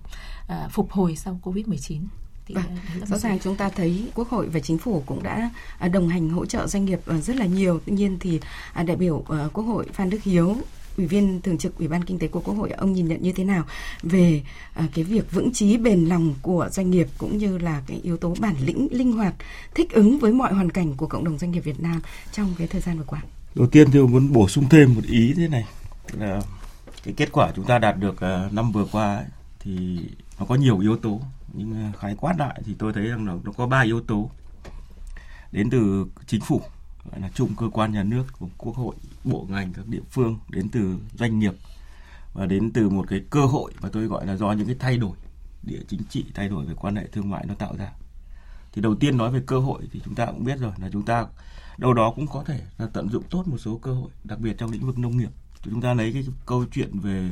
uh, phục hồi sau covid 19 thì vâng, rõ ràng chúng ta thấy quốc hội và chính phủ cũng đã đồng hành hỗ trợ doanh nghiệp rất là nhiều. Tuy nhiên thì đại biểu quốc hội phan đức hiếu Ủy viên thường trực Ủy ban Kinh tế của Quốc hội ông nhìn nhận như thế nào về à, cái việc vững chí bền lòng của doanh nghiệp cũng như là cái yếu tố bản lĩnh linh hoạt thích ứng với mọi hoàn cảnh của cộng đồng doanh nghiệp Việt Nam trong cái thời gian vừa qua. Đầu tiên tôi muốn bổ sung thêm một ý thế này là cái kết quả chúng ta đạt được à, năm vừa qua ấy, thì nó có nhiều yếu tố nhưng à, khái quát lại thì tôi thấy rằng nó, nó có ba yếu tố đến từ chính phủ gọi là chung cơ quan nhà nước của quốc hội bộ ngành các địa phương đến từ doanh nghiệp và đến từ một cái cơ hội mà tôi gọi là do những cái thay đổi địa chính trị thay đổi về quan hệ thương mại nó tạo ra. Thì đầu tiên nói về cơ hội thì chúng ta cũng biết rồi là chúng ta đâu đó cũng có thể là tận dụng tốt một số cơ hội đặc biệt trong lĩnh vực nông nghiệp. Chúng ta lấy cái câu chuyện về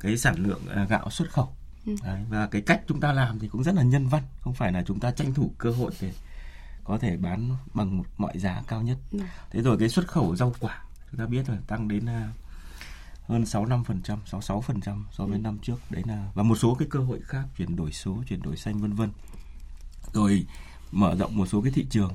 cái sản lượng à, gạo xuất khẩu. Ừ. Đấy, và cái cách chúng ta làm thì cũng rất là nhân văn không phải là chúng ta tranh thủ cơ hội để có thể bán bằng một mọi giá cao nhất. Ừ. Thế rồi cái xuất khẩu rau quả chúng ta biết rồi tăng đến à, hơn 65%, 66% so với ừ. năm trước. Đấy là và một số cái cơ hội khác chuyển đổi số, chuyển đổi xanh vân vân. Rồi mở rộng một số cái thị trường.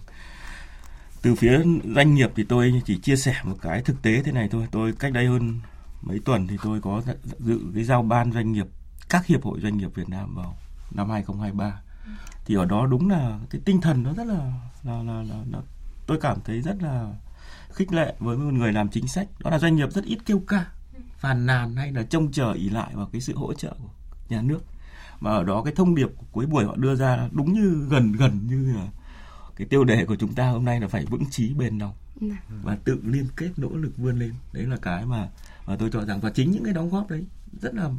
Từ phía doanh nghiệp thì tôi chỉ chia sẻ một cái thực tế thế này thôi. Tôi cách đây hơn mấy tuần thì tôi có dự cái giao ban doanh nghiệp các hiệp hội doanh nghiệp Việt Nam vào năm 2023 thì ở đó đúng là cái tinh thần nó rất là là, là, là, là tôi cảm thấy rất là khích lệ với một người làm chính sách. Đó là doanh nghiệp rất ít kêu ca phàn nàn hay là trông chờ ỉ lại vào cái sự hỗ trợ của nhà nước. Mà ở đó cái thông điệp của cuối buổi họ đưa ra đúng như gần gần như là cái tiêu đề của chúng ta hôm nay là phải vững chí bền lòng dạ. và tự liên kết nỗ lực vươn lên. Đấy là cái mà mà tôi cho rằng. Và chính những cái đóng góp đấy rất là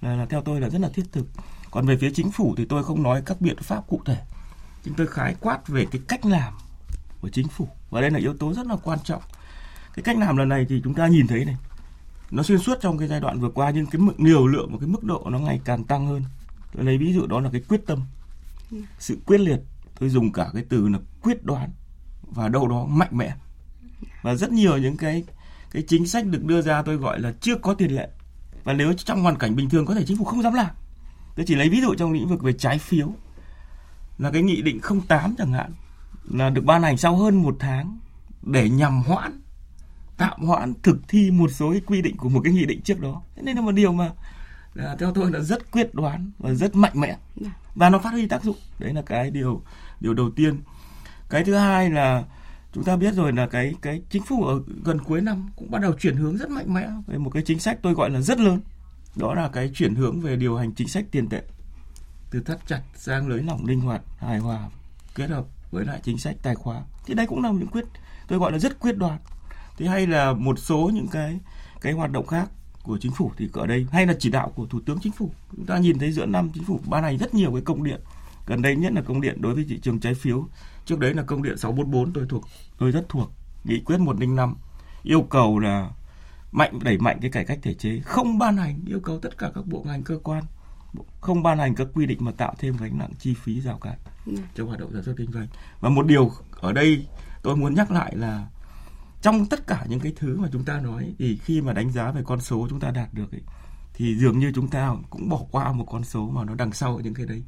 là, là theo tôi là rất là thiết thực còn về phía chính phủ thì tôi không nói các biện pháp cụ thể. Chúng tôi khái quát về cái cách làm của chính phủ. Và đây là yếu tố rất là quan trọng. Cái cách làm lần này thì chúng ta nhìn thấy này. Nó xuyên suốt trong cái giai đoạn vừa qua, nhưng cái mức liều lượng và cái mức độ nó ngày càng tăng hơn. Tôi lấy ví dụ đó là cái quyết tâm. Sự quyết liệt. Tôi dùng cả cái từ là quyết đoán và đâu đó mạnh mẽ. Và rất nhiều những cái cái chính sách được đưa ra tôi gọi là chưa có tiền lệ. Và nếu trong hoàn cảnh bình thường có thể chính phủ không dám làm tôi chỉ lấy ví dụ trong lĩnh vực về trái phiếu là cái nghị định 08 chẳng hạn là được ban hành sau hơn một tháng để nhằm hoãn tạm hoãn thực thi một số cái quy định của một cái nghị định trước đó. Thế nên là một điều mà là, theo tôi là rất quyết đoán và rất mạnh mẽ. Và nó phát huy tác dụng. Đấy là cái điều điều đầu tiên. Cái thứ hai là chúng ta biết rồi là cái cái chính phủ ở gần cuối năm cũng bắt đầu chuyển hướng rất mạnh mẽ về một cái chính sách tôi gọi là rất lớn đó là cái chuyển hướng về điều hành chính sách tiền tệ. Từ thắt chặt sang lưới lỏng linh hoạt, hài hòa, kết hợp với lại chính sách tài khoá. Thì đây cũng là những quyết, tôi gọi là rất quyết đoán. Thì hay là một số những cái cái hoạt động khác của chính phủ thì ở đây, hay là chỉ đạo của thủ tướng chính phủ. Chúng ta nhìn thấy giữa năm chính phủ ban hành rất nhiều cái công điện. Gần đây nhất là công điện đối với thị trường trái phiếu. Trước đấy là công điện 644 tôi thuộc, tôi rất thuộc, nghị quyết 105 yêu cầu là mạnh đẩy mạnh cái cải cách thể chế không ban hành yêu cầu tất cả các bộ ngành cơ quan không ban hành các quy định mà tạo thêm gánh nặng chi phí rào cản ừ. cho hoạt động sản xuất kinh doanh và một điều ở đây tôi muốn nhắc lại là trong tất cả những cái thứ mà chúng ta nói thì khi mà đánh giá về con số chúng ta đạt được ấy, thì dường như chúng ta cũng bỏ qua một con số mà nó đằng sau những cái đấy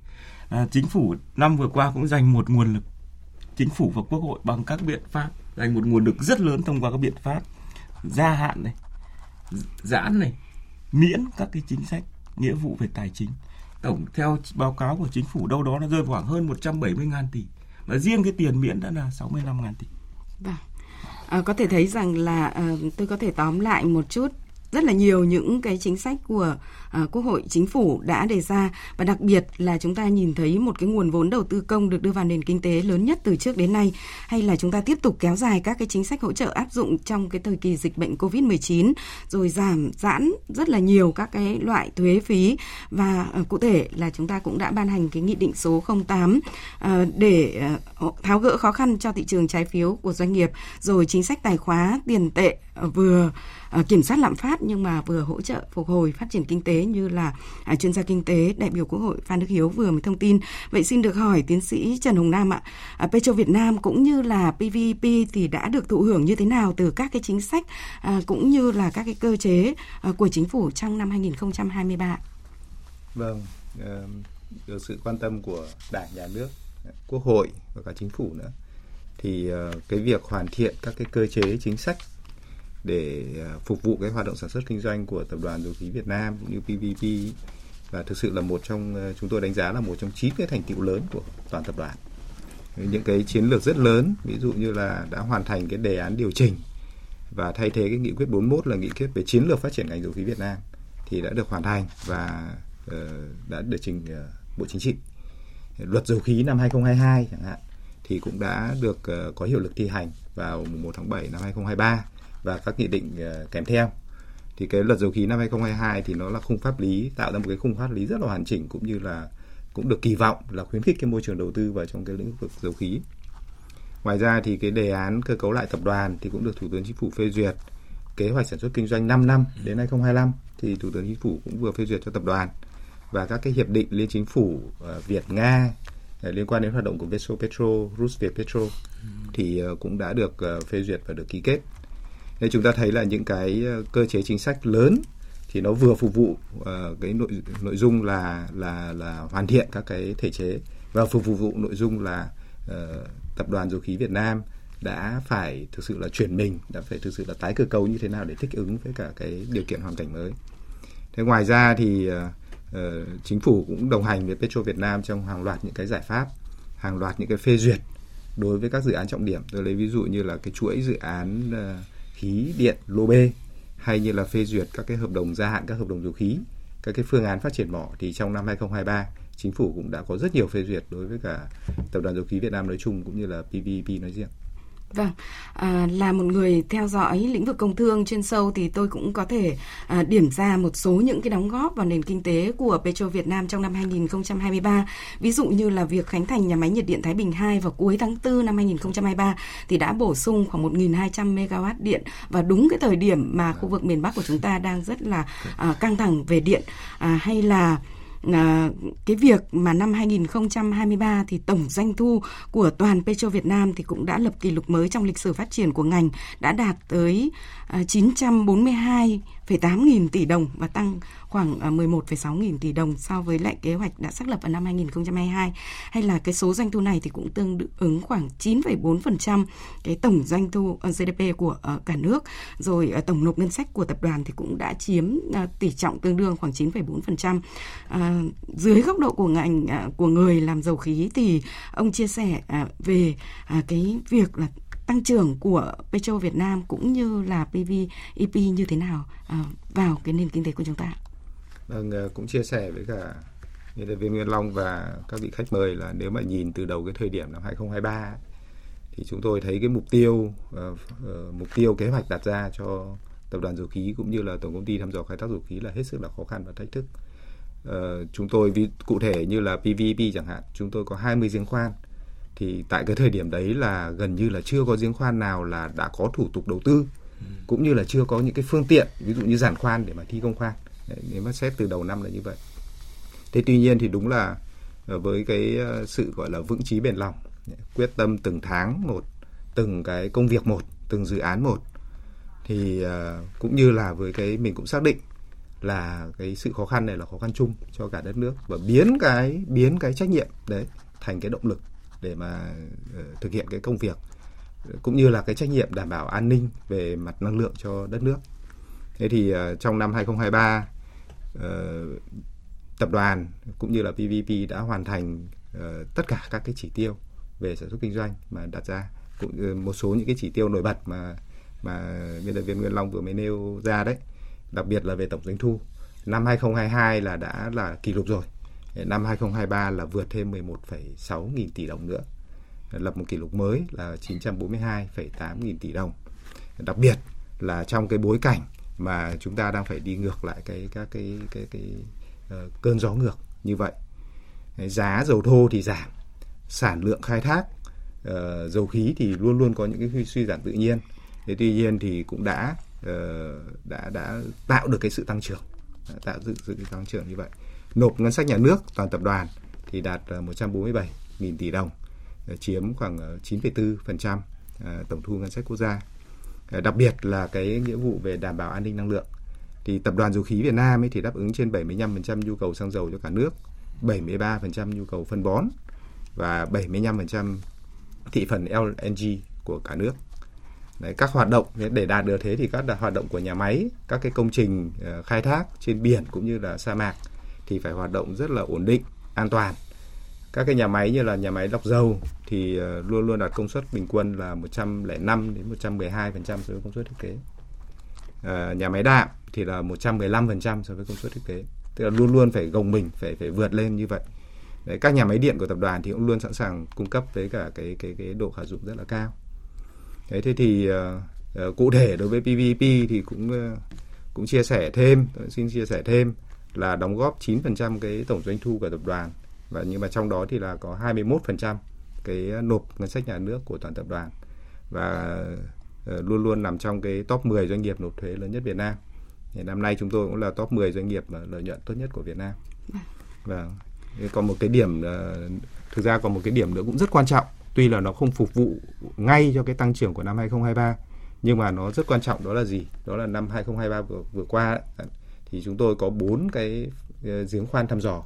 à, chính phủ năm vừa qua cũng dành một nguồn lực chính phủ và quốc hội bằng các biện pháp dành một nguồn lực rất lớn thông qua các biện pháp gia hạn này giãn này miễn các cái chính sách nghĩa vụ về tài chính tổng theo báo cáo của chính phủ đâu đó nó rơi khoảng hơn 170 ngàn tỷ và riêng cái tiền miễn đã là 65 ngàn tỷ. Vâng. À, có thể thấy rằng là à, tôi có thể tóm lại một chút rất là nhiều những cái chính sách của à, Quốc hội, Chính phủ đã đề ra. Và đặc biệt là chúng ta nhìn thấy một cái nguồn vốn đầu tư công được đưa vào nền kinh tế lớn nhất từ trước đến nay hay là chúng ta tiếp tục kéo dài các cái chính sách hỗ trợ áp dụng trong cái thời kỳ dịch bệnh Covid-19 rồi giảm giãn rất là nhiều các cái loại thuế phí. Và à, cụ thể là chúng ta cũng đã ban hành cái nghị định số 08 à, để à, tháo gỡ khó khăn cho thị trường trái phiếu của doanh nghiệp rồi chính sách tài khóa tiền tệ vừa À, kiểm soát lạm phát nhưng mà vừa hỗ trợ phục hồi phát triển kinh tế như là à, chuyên gia kinh tế đại biểu Quốc hội Phan Đức Hiếu vừa mới thông tin. Vậy xin được hỏi tiến sĩ Trần Hồng Nam ạ, à, Petro Việt Nam cũng như là PVP thì đã được thụ hưởng như thế nào từ các cái chính sách cũng như là các cái cơ chế của chính phủ trong năm 2023? Vâng, được sự quan tâm của Đảng, Nhà nước, Quốc hội và cả chính phủ nữa thì ờ, cái việc hoàn thiện các cái cơ chế chính sách để à, phục vụ cái hoạt động sản xuất kinh doanh của tập đoàn dầu khí Việt Nam cũng như PVP và thực sự là một trong à, chúng tôi đánh giá là một trong chín cái thành tựu lớn của toàn tập đoàn. Những cái chiến lược rất lớn ví dụ như là đã hoàn thành cái đề án điều chỉnh và thay thế cái nghị quyết 41 là nghị quyết về chiến lược phát triển ngành dầu khí Việt Nam thì đã được hoàn thành và uh, đã được trình uh, Bộ Chính trị. Luật dầu khí năm 2022 chẳng hạn thì cũng đã được uh, có hiệu lực thi hành vào mùng 1 tháng 7 năm 2023 và các nghị định ờ, kèm theo. Thì cái luật dầu khí năm 2022 thì nó là khung pháp lý tạo ra một cái khung pháp lý rất là hoàn chỉnh cũng như là cũng được kỳ vọng là khuyến khích cái môi trường đầu tư vào trong cái lĩnh vực dầu khí. Ngoài ra thì cái đề án cơ cấu lại tập đoàn thì cũng được Thủ tướng Chính phủ phê duyệt. Kế hoạch sản xuất kinh doanh 5 năm đến 2025 thì Thủ tướng Chính phủ cũng vừa phê duyệt cho tập đoàn và các cái hiệp định liên chính phủ ờ, Việt Nga ờ, liên quan đến hoạt động của Petro Petro, Rusviet Petro thì cũng đã được phê duyệt và được ký kết. Nên chúng ta thấy là những cái ờ, cơ chế chính sách lớn thì nó vừa phục vụ uh, cái nội nội dung là là là hoàn thiện các cái thể chế và phục vụ nội dung là uh, tập đoàn dầu khí Việt Nam đã phải thực sự là chuyển mình, đã phải thực sự là tái cơ cấu như thế nào để thích ứng với cả cái điều kiện hoàn cảnh mới. Thế ngoài ra thì uh, chính phủ cũng đồng hành với Petro Việt Nam trong hàng loạt những cái giải pháp, hàng loạt những cái phê duyệt đối với các dự án trọng điểm. Tôi lấy ví dụ như là cái chuỗi dự án uh, khí điện lô B hay như là phê duyệt các cái hợp đồng gia hạn các hợp đồng dầu khí, các cái phương án phát triển mỏ thì trong năm 2023 chính phủ cũng đã có rất nhiều phê duyệt đối với cả tập đoàn dầu khí Việt Nam nói chung cũng như là PVP nói riêng. Vâng, à, là một người theo dõi lĩnh vực công thương chuyên sâu thì tôi cũng có thể à, điểm ra một số những cái đóng góp vào nền kinh tế của Petro Việt Nam trong năm 2023. Ví dụ như là việc khánh thành nhà máy nhiệt điện Thái Bình 2 vào cuối tháng 4 năm 2023 thì đã bổ sung khoảng 1.200 MW điện và đúng cái thời điểm mà khu vực miền Bắc của chúng ta đang rất là à, căng thẳng về điện à, hay là à, cái việc mà năm 2023 thì tổng doanh thu của toàn Petro Việt Nam thì cũng đã lập kỷ lục mới trong lịch sử phát triển của ngành đã đạt tới à, 942,8 nghìn tỷ đồng và tăng khoảng à, 11,6 nghìn tỷ đồng so với lại kế hoạch đã xác lập vào năm 2022 hay là cái số doanh thu này thì cũng tương ứng khoảng 9,4% cái tổng doanh thu ờ, GDP của ờ, cả nước. Rồi ờ, tổng nộp ngân sách của tập đoàn thì cũng đã chiếm tỷ trọng tương đương khoảng 9,4% à, dưới góc độ của ngành à, của người làm dầu khí thì ông chia sẻ à, về cái việc là tăng trưởng của Petro Việt Nam cũng như là PVEP như thế nào vào cái nền kinh tế của chúng ta? Vâng, cũng chia sẻ với cả như là viên Nguyên Long và các vị khách mời là nếu mà nhìn từ đầu cái thời điểm năm 2023 thì chúng tôi thấy cái mục tiêu uh, uh, mục tiêu kế hoạch đặt ra cho tập đoàn dầu khí cũng như là tổng công ty thăm dò khai thác dầu khí là hết sức là khó khăn và thách thức. Uh, chúng tôi ví cụ thể như là PVP chẳng hạn, chúng tôi có 20 giếng khoan thì tại cái thời điểm đấy là gần như là chưa có giếng khoan nào là đã có thủ tục đầu tư ừ. cũng như là chưa có những cái phương tiện ví dụ như giàn khoan để mà thi công khoan nếu mà xét từ đầu năm là như vậy thế tuy nhiên thì đúng là ờ, với cái ờ, sự gọi là vững chí bền lòng, quyết tâm từng tháng một, từng cái công việc một, từng dự án một, thì ờ, cũng như là với cái mình cũng xác định là cái sự khó khăn này là khó khăn chung cho cả đất nước và biến cái biến cái trách nhiệm đấy thành cái động lực để mà thực hiện cái công việc, cũng như là cái trách nhiệm đảm bảo an ninh về mặt năng lượng cho đất nước. Thế thì trong năm 2023 Ờ, tập đoàn cũng như là PVP đã hoàn thành uh, tất cả các cái chỉ tiêu về sản xuất kinh doanh mà đặt ra cũng uh, một số những cái chỉ tiêu nổi bật mà mà biên tập viên Nguyên Long vừa mới nêu ra đấy đặc biệt là về tổng doanh thu năm 2022 là đã là kỷ lục rồi. Ờ, năm 2023 là vượt thêm 11,6 nghìn tỷ đồng nữa. Lập một kỷ lục mới là 942,8 nghìn tỷ đồng. Đặc biệt là trong cái bối cảnh mà chúng ta đang phải đi ngược lại cái các cái cái cái, cái uh, cơn gió ngược như vậy. Giá dầu thô thì giảm, sản lượng khai thác uh, dầu khí thì luôn luôn có những cái suy giảm tự nhiên. Thế tuy nhiên thì cũng đã uh, đã đã tạo được cái sự tăng trưởng, tạo sự sự tăng trưởng như vậy. Nộp ngân sách nhà nước toàn tập đoàn thì đạt 147.000 tỷ đồng, chiếm khoảng 9,4% tổng thu ngân sách quốc gia đặc biệt là cái nghĩa vụ về đảm bảo an ninh năng lượng thì tập đoàn dầu khí Việt Nam ấy thì đáp ứng trên 75% nhu cầu xăng dầu cho cả nước, 73% nhu cầu phân bón và 75% thị phần LNG của cả nước. Đấy, các hoạt động để đạt được thế thì các hoạt động của nhà máy, các cái công trình ờ, khai thác trên biển cũng như là sa mạc thì phải hoạt động rất là ổn định, an toàn các cái nhà máy như là nhà máy lọc dầu thì ờ, luôn luôn đạt công suất bình quân là 105 đến 112% so với công suất thiết kế. à, nhà máy đạm thì là 115% so với công suất thiết kế. Tức là luôn luôn phải gồng mình phải phải vượt lên như vậy. Đấy, các nhà máy điện của tập đoàn thì cũng luôn sẵn sàng cung cấp với cả cái cái cái độ khả dụng rất là cao. Đấy, thế thì uh, uh, cụ thể đối với PVP thì cũng uh, cũng chia sẻ thêm, xin chia sẻ thêm là đóng góp 9% cái tổng doanh thu của tập đoàn và nhưng mà trong đó thì là có 21% cái nộp ngân sách nhà nước của toàn tập đoàn và ờ, luôn luôn nằm trong cái top 10 doanh nghiệp nộp thuế lớn nhất Việt Nam. Thì năm nay chúng tôi cũng là top 10 doanh nghiệp lợi nhuận tốt nhất của Việt Nam. Vâng. Và còn một cái điểm ờ, thực ra còn một cái điểm nữa cũng rất quan trọng, tuy là nó không phục vụ ngay cho cái tăng trưởng của năm 2023 nhưng mà nó rất quan trọng đó là gì? Đó là năm 2023 vừa vừa qua thì chúng tôi có bốn cái ờ, giếng khoan thăm dò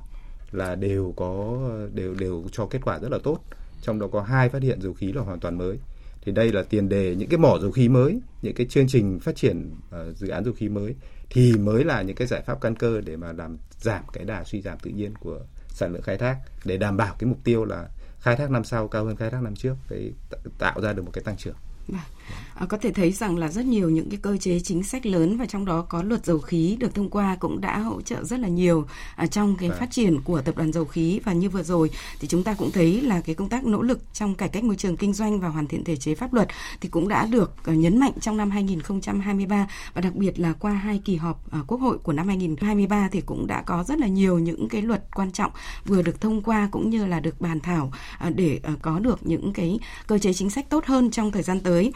là đều có đều đều cho kết quả rất là tốt. Trong đó có hai phát hiện dầu khí là hoàn toàn mới. Thì đây là tiền đề những cái mỏ dầu khí mới những cái chương trình phát triển uh, dự án dầu khí mới thì mới là những cái giải pháp căn cơ để mà làm giảm cái đà suy giảm tự nhiên của sản lượng khai thác để đảm bảo cái mục tiêu là khai thác năm sau cao hơn khai thác năm trước cái tạo ra được một cái tăng trưởng. Vâng. À, có thể thấy rằng là rất nhiều những cái cơ chế chính sách lớn và trong đó có luật dầu khí được thông qua cũng đã hỗ trợ rất là nhiều à, trong cái à. phát triển của tập đoàn dầu khí và như vừa rồi thì chúng ta cũng thấy là cái công tác nỗ lực trong cải cách môi trường kinh doanh và hoàn thiện thể chế pháp luật thì cũng đã được uh, nhấn mạnh trong năm 2023 và đặc biệt là qua hai kỳ họp uh, Quốc hội của năm 2023 thì cũng đã có rất là nhiều những cái luật quan trọng vừa được thông qua cũng như là được bàn thảo uh, để uh, có được những cái cơ chế chính sách tốt hơn trong thời gian tới.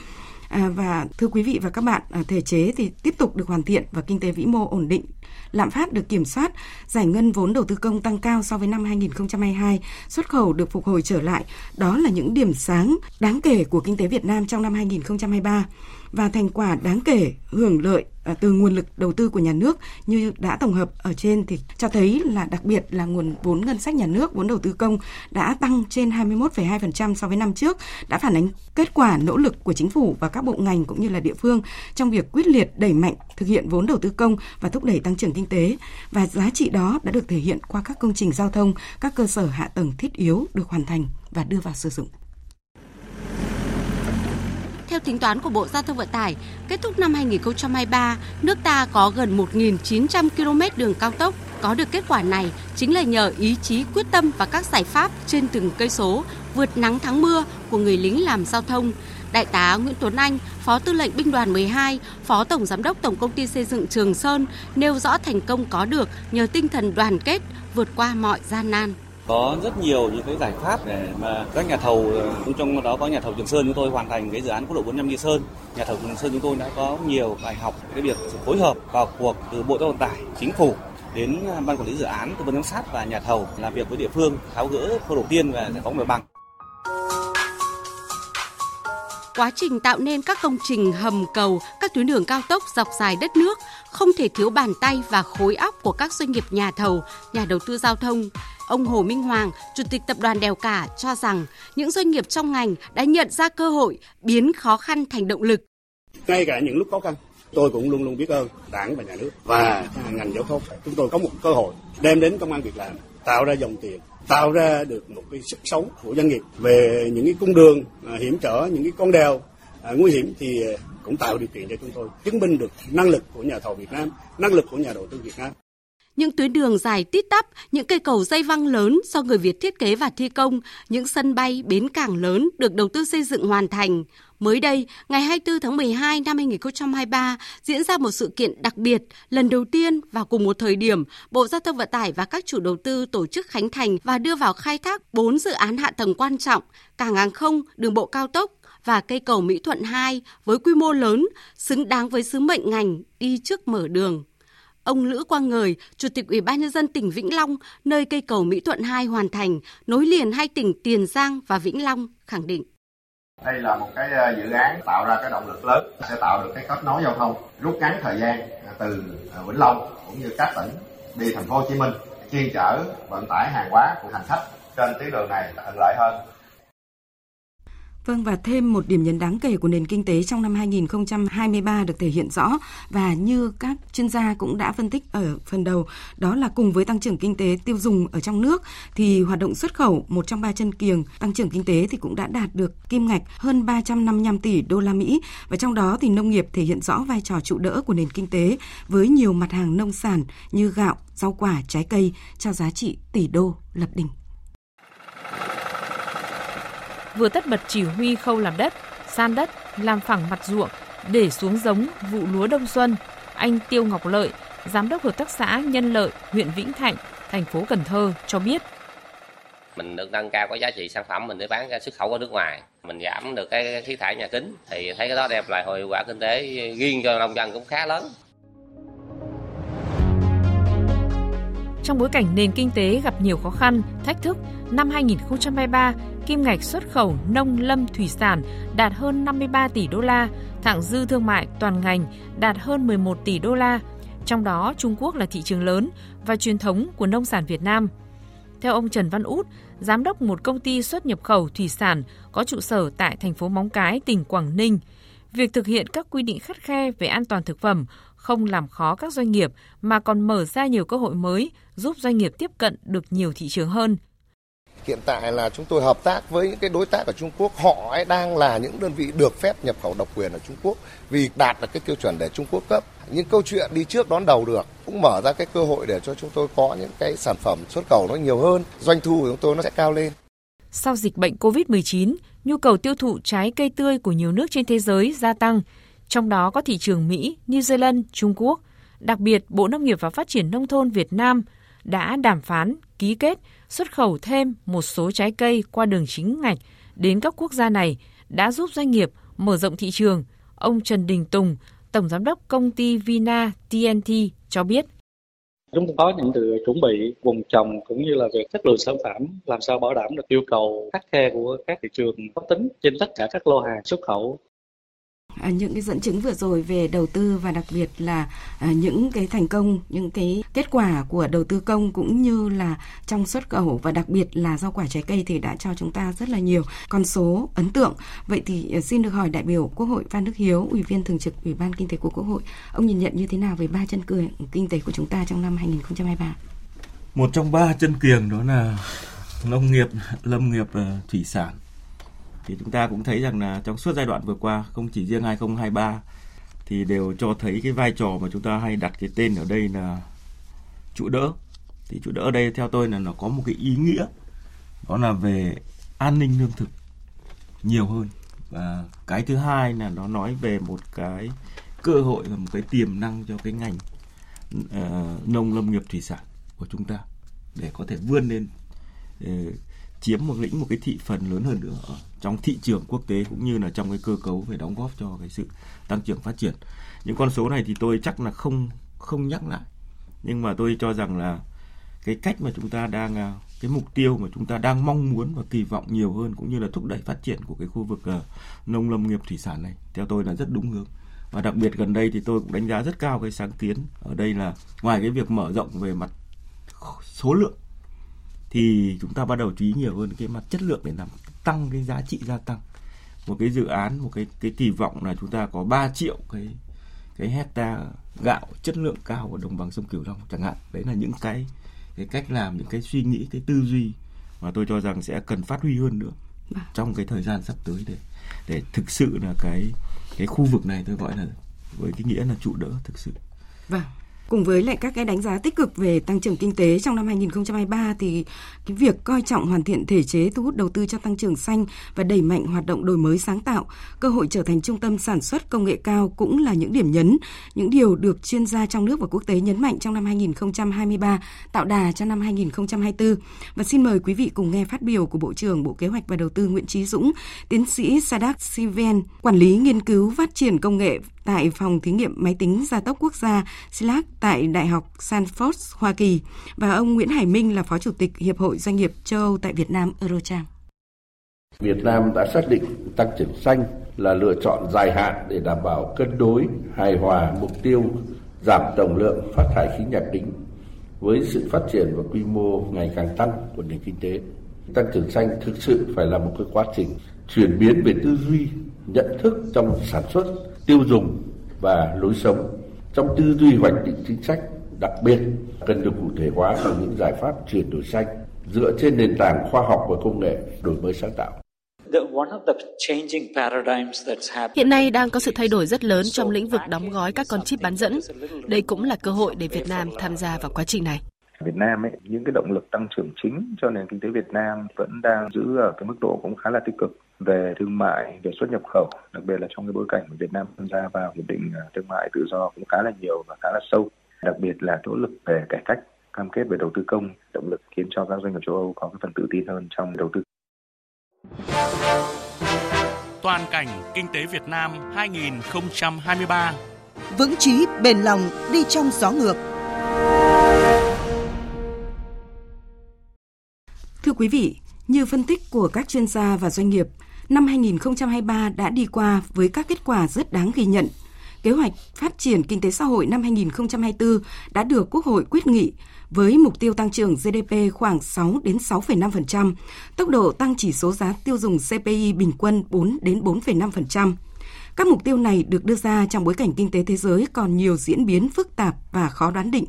À, và thưa quý vị và các bạn, à, thể chế thì tiếp tục được hoàn thiện và kinh tế vĩ mô ổn định, lạm phát được kiểm soát, giải ngân vốn đầu tư công tăng cao so với năm 2022, xuất khẩu được phục hồi trở lại. Đó là những điểm sáng đáng kể của kinh tế Việt Nam trong năm 2023 và thành quả đáng kể hưởng lợi À, từ nguồn lực đầu tư của nhà nước như đã tổng hợp ở trên thì cho thấy là đặc biệt là nguồn vốn ngân sách nhà nước, vốn đầu tư công đã tăng trên 21,2% so với năm trước, đã phản ánh kết quả nỗ lực của chính phủ và các bộ ngành cũng như là địa phương trong việc quyết liệt đẩy mạnh thực hiện vốn đầu tư công và thúc đẩy tăng trưởng kinh tế và giá trị đó đã được thể hiện qua các công trình giao thông, các cơ sở hạ tầng thiết yếu được hoàn thành và đưa vào sử dụng. Theo tính toán của Bộ Giao thông Vận tải, kết thúc năm 2023, nước ta có gần 1.900 km đường cao tốc. Có được kết quả này chính là nhờ ý chí quyết tâm và các giải pháp trên từng cây số vượt nắng thắng mưa của người lính làm giao thông. Đại tá Nguyễn Tuấn Anh, Phó Tư lệnh Binh đoàn 12, Phó Tổng Giám đốc Tổng Công ty Xây dựng Trường Sơn nêu rõ thành công có được nhờ tinh thần đoàn kết vượt qua mọi gian nan có rất nhiều những cái giải pháp để mà các nhà thầu ờ, cũng trong đó có nhà thầu Trường Sơn chúng tôi hoàn thành cái dự án quốc lộ 45 Nghi Sơn. Nhà thầu Trường Sơn chúng tôi đã có nhiều bài học cái việc sự phối hợp vào cuộc từ Bộ Giao thông Vận tải, Chính phủ đến ờ, ban quản lý dự án, tư vấn giám sát và nhà thầu làm việc với địa phương tháo gỡ khâu đầu tiên và giải phóng mặt bằng. Quá trình tạo nên các công trình hầm cầu, các tuyến đường cao tốc dọc dài đất nước không thể thiếu bàn tay và khối óc của các doanh nghiệp nhà thầu, nhà đầu tư giao thông. Ông Hồ Minh Hoàng, Chủ tịch Tập đoàn Đèo Cả cho rằng những doanh nghiệp trong ngành đã nhận ra cơ hội biến khó khăn thành động lực. Ngay cả những lúc khó khăn, tôi cũng luôn luôn biết ơn đảng và nhà nước và ngành giao thông. Chúng tôi có một cơ hội đem đến công an việc làm, tạo ra dòng tiền, tạo ra được một cái sức sống của doanh nghiệp về những cái cung đường à, hiểm trở, những cái con đèo à, nguy hiểm thì cũng tạo điều kiện cho chúng tôi chứng minh được năng lực của nhà thầu Việt Nam, năng lực của nhà đầu tư Việt Nam những tuyến đường dài tít tắp, những cây cầu dây văng lớn do người Việt thiết kế và thi công, những sân bay, bến cảng lớn được đầu tư xây dựng hoàn thành. Mới đây, ngày 24 tháng 12 năm 2023 diễn ra một sự kiện đặc biệt, lần đầu tiên vào cùng một thời điểm, Bộ Giao thông Vận tải và các chủ đầu tư tổ chức khánh thành và đưa vào khai thác 4 dự án hạ tầng quan trọng, cảng hàng không, đường bộ cao tốc và cây cầu Mỹ Thuận 2 với quy mô lớn, xứng đáng với sứ mệnh ngành đi trước mở đường. Ông Lữ Quang Ngời, Chủ tịch Ủy ban nhân dân tỉnh Vĩnh Long, nơi cây cầu Mỹ Thuận 2 hoàn thành, nối liền hai tỉnh Tiền Giang và Vĩnh Long, khẳng định. Đây là một cái ờ, dự án tạo ra cái động lực lớn sẽ tạo được cái kết nối giao thông, rút ngắn thời gian à, từ ờ, Vĩnh Long cũng như các tỉnh đi thành phố Hồ Chí Minh chuyên chở vận tải hàng hóa của hành khách trên tuyến đường này thuận lợi hơn Vâng và thêm một điểm nhấn đáng kể của nền kinh tế trong năm 2023 được thể hiện rõ và như các chuyên gia cũng đã phân tích ở phần đầu đó là cùng với tăng trưởng kinh tế tiêu dùng ở trong nước thì hoạt động xuất khẩu một trong ba chân kiềng tăng trưởng kinh tế thì cũng đã đạt được kim ngạch hơn 355 tỷ đô la Mỹ. Và trong đó thì nông nghiệp thể hiện rõ vai trò trụ đỡ của nền kinh tế với nhiều mặt hàng nông sản như gạo, rau quả, trái cây cho giá trị tỷ đô lập đỉnh vừa tất bật chỉ huy khâu làm đất, san đất, làm phẳng mặt ruộng để xuống giống vụ lúa đông xuân, anh Tiêu Ngọc Lợi, giám đốc hợp tác xã Nhân Lợi, huyện Vĩnh Thạnh, thành phố Cần Thơ cho biết. Mình được nâng cao cái giá trị sản phẩm mình để bán ra xuất khẩu ở nước ngoài, mình giảm được cái khí thải nhà kính thì thấy cái đó đem lại hiệu quả kinh tế riêng cho nông dân cũng khá lớn. Trong bối cảnh nền kinh tế gặp nhiều khó khăn, thách thức, năm 2023, kim ngạch xuất khẩu nông lâm thủy sản đạt hơn 53 tỷ đô la, thặng dư thương mại toàn ngành đạt hơn 11 tỷ đô la, trong đó Trung Quốc là thị trường lớn và truyền thống của nông sản Việt Nam. Theo ông Trần Văn Út, giám đốc một công ty xuất nhập khẩu thủy sản có trụ sở tại thành phố Móng Cái, tỉnh Quảng Ninh, việc thực hiện các quy định khắt khe về an toàn thực phẩm không làm khó các doanh nghiệp mà còn mở ra nhiều cơ hội mới giúp doanh nghiệp tiếp cận được nhiều thị trường hơn. Hiện tại là chúng tôi hợp tác với những cái đối tác ở Trung Quốc, họ ấy đang là những đơn vị được phép nhập khẩu độc quyền ở Trung Quốc vì đạt được cái tiêu chuẩn để Trung Quốc cấp. Những câu chuyện đi trước đón đầu được cũng mở ra cái cơ hội để cho chúng tôi có những cái sản phẩm xuất khẩu nó nhiều hơn, doanh thu của chúng tôi nó sẽ cao lên. Sau dịch bệnh COVID-19, nhu cầu tiêu thụ trái cây tươi của nhiều nước trên thế giới gia tăng, trong đó có thị trường Mỹ, New Zealand, Trung Quốc. Đặc biệt, Bộ Nông nghiệp và Phát triển Nông thôn Việt Nam đã đàm phán, ký kết, xuất khẩu thêm một số trái cây qua đường chính ngạch đến các quốc gia này đã giúp doanh nghiệp mở rộng thị trường. Ông Trần Đình Tùng, Tổng Giám đốc công ty Vina TNT cho biết. Chúng tôi có những sự chuẩn bị vùng trồng cũng như là việc chất lượng sản phẩm làm sao bảo đảm được yêu cầu khắc khe của các thị trường có tính trên tất cả các lô hàng xuất khẩu À, những cái dẫn chứng vừa rồi về đầu tư và đặc biệt là à, những cái thành công, những cái kết quả của đầu tư công cũng như là trong xuất khẩu và đặc biệt là rau quả trái cây thì đã cho chúng ta rất là nhiều con số ấn tượng. Vậy thì à, xin được hỏi đại biểu Quốc hội Phan Đức Hiếu, Ủy viên thường trực Ủy ban Kinh tế của Quốc hội, ông nhìn nhận như thế nào về ba chân cười kinh tế của chúng ta trong năm 2023? Một trong ba chân kiềng đó là nông nghiệp, lâm nghiệp, à, thủy sản thì chúng ta cũng thấy rằng là trong suốt giai đoạn vừa qua không chỉ riêng 2023 thì đều cho thấy cái vai trò mà chúng ta hay đặt cái tên ở đây là trụ đỡ. Thì trụ đỡ ở đây theo tôi là nó có một cái ý nghĩa đó là về an ninh lương thực nhiều hơn. Và cái thứ hai là nó nói về một cái cơ hội và một cái tiềm năng cho cái ngành uh, nông lâm nghiệp thủy sản của chúng ta để có thể vươn lên uh, chiếm một lĩnh một cái thị phần lớn hơn nữa ở trong thị trường quốc tế cũng như là trong cái cơ cấu về đóng góp cho cái sự tăng trưởng phát triển. Những con số này thì tôi chắc là không không nhắc lại. Nhưng mà tôi cho rằng là cái cách mà chúng ta đang à, cái mục tiêu mà chúng ta đang mong muốn và kỳ vọng nhiều hơn cũng như là thúc đẩy phát triển của cái khu vực uh, nông lâm nghiệp thủy sản này theo tôi là rất đúng hướng. Và đặc biệt gần đây thì tôi cũng đánh giá rất cao cái sáng kiến ở đây là ngoài cái việc mở rộng về mặt số lượng thì chúng ta bắt đầu chú ý nhiều hơn cái mặt chất lượng để làm tăng cái giá trị gia tăng. Một cái dự án một cái cái kỳ vọng là chúng ta có 3 triệu cái cái hecta gạo chất lượng cao ở đồng bằng sông Cửu Long chẳng hạn. Đấy là những cái cái cách làm những cái suy nghĩ cái tư duy mà tôi cho rằng sẽ cần phát huy hơn nữa vâng. trong cái thời gian sắp tới để để thực sự là cái cái khu vực này tôi gọi là với cái nghĩa là trụ đỡ thực sự. Vâng Cùng với lại các cái đánh giá tích cực về tăng trưởng kinh tế trong năm 2023 thì cái việc coi trọng hoàn thiện thể chế thu hút đầu tư cho tăng trưởng xanh và đẩy mạnh hoạt động đổi mới sáng tạo, cơ hội trở thành trung tâm sản xuất công nghệ cao cũng là những điểm nhấn, những điều được chuyên gia trong nước và quốc tế nhấn mạnh trong năm 2023, tạo đà cho năm 2024. Và xin mời quý vị cùng nghe phát biểu của Bộ trưởng Bộ Kế hoạch và Đầu tư Nguyễn Trí Dũng, tiến sĩ Sadak Siven, quản lý nghiên cứu phát triển công nghệ tại phòng thí nghiệm máy tính gia tốc quốc gia SILAC tại Đại học Stanford, Hoa Kỳ và ông Nguyễn Hải Minh là Phó Chủ tịch Hiệp hội Doanh nghiệp châu Âu tại Việt Nam Eurocharm. Việt Nam đã xác định tăng trưởng xanh là lựa chọn dài hạn để đảm bảo cân đối, hài hòa mục tiêu giảm tổng lượng phát thải khí nhà kính với sự phát triển và quy mô ngày càng tăng của nền kinh tế. Tăng trưởng xanh thực sự phải là một cái quá trình chuyển biến về tư duy, nhận thức trong sản xuất, tiêu dùng và lối sống. Trong tư duy hoạch định chính sách, đặc biệt cần được cụ thể hóa bằng những giải pháp chuyển đổi xanh dựa trên nền tảng khoa học và công nghệ đổi mới sáng tạo. Hiện nay đang có sự thay đổi rất lớn trong lĩnh vực đóng gói các con chip bán dẫn. Đây cũng là cơ hội để Việt Nam tham gia vào quá trình này. Việt Nam ấy, những cái động lực tăng trưởng chính cho nền kinh tế Việt Nam vẫn đang giữ ở cái mức độ cũng khá là tích cực về thương mại, về xuất nhập khẩu, đặc biệt là trong cái bối cảnh của Việt Nam tham gia vào hiệp định à, thương mại tự do cũng khá là nhiều và khá là sâu. Đặc biệt là nỗ lực về cải cách, cam kết về đầu tư công, động lực khiến cho các doanh nghiệp châu Âu có cái phần tự tin hơn trong đầu tư. Toàn cảnh kinh tế Việt Nam 2023 Vững chí, bền lòng, đi trong gió ngược. Thưa quý vị, như phân tích của các chuyên gia và doanh nghiệp, năm 2023 đã đi qua với các kết quả rất đáng ghi nhận. Kế hoạch phát triển kinh tế xã hội năm 2024 đã được Quốc hội quyết nghị với mục tiêu tăng trưởng GDP khoảng 6 đến 6,5%, tốc độ tăng chỉ số giá tiêu dùng CPI bình quân 4 đến 4,5%. Các mục tiêu này được đưa ra trong bối cảnh kinh tế thế giới còn nhiều diễn biến phức tạp và khó đoán định.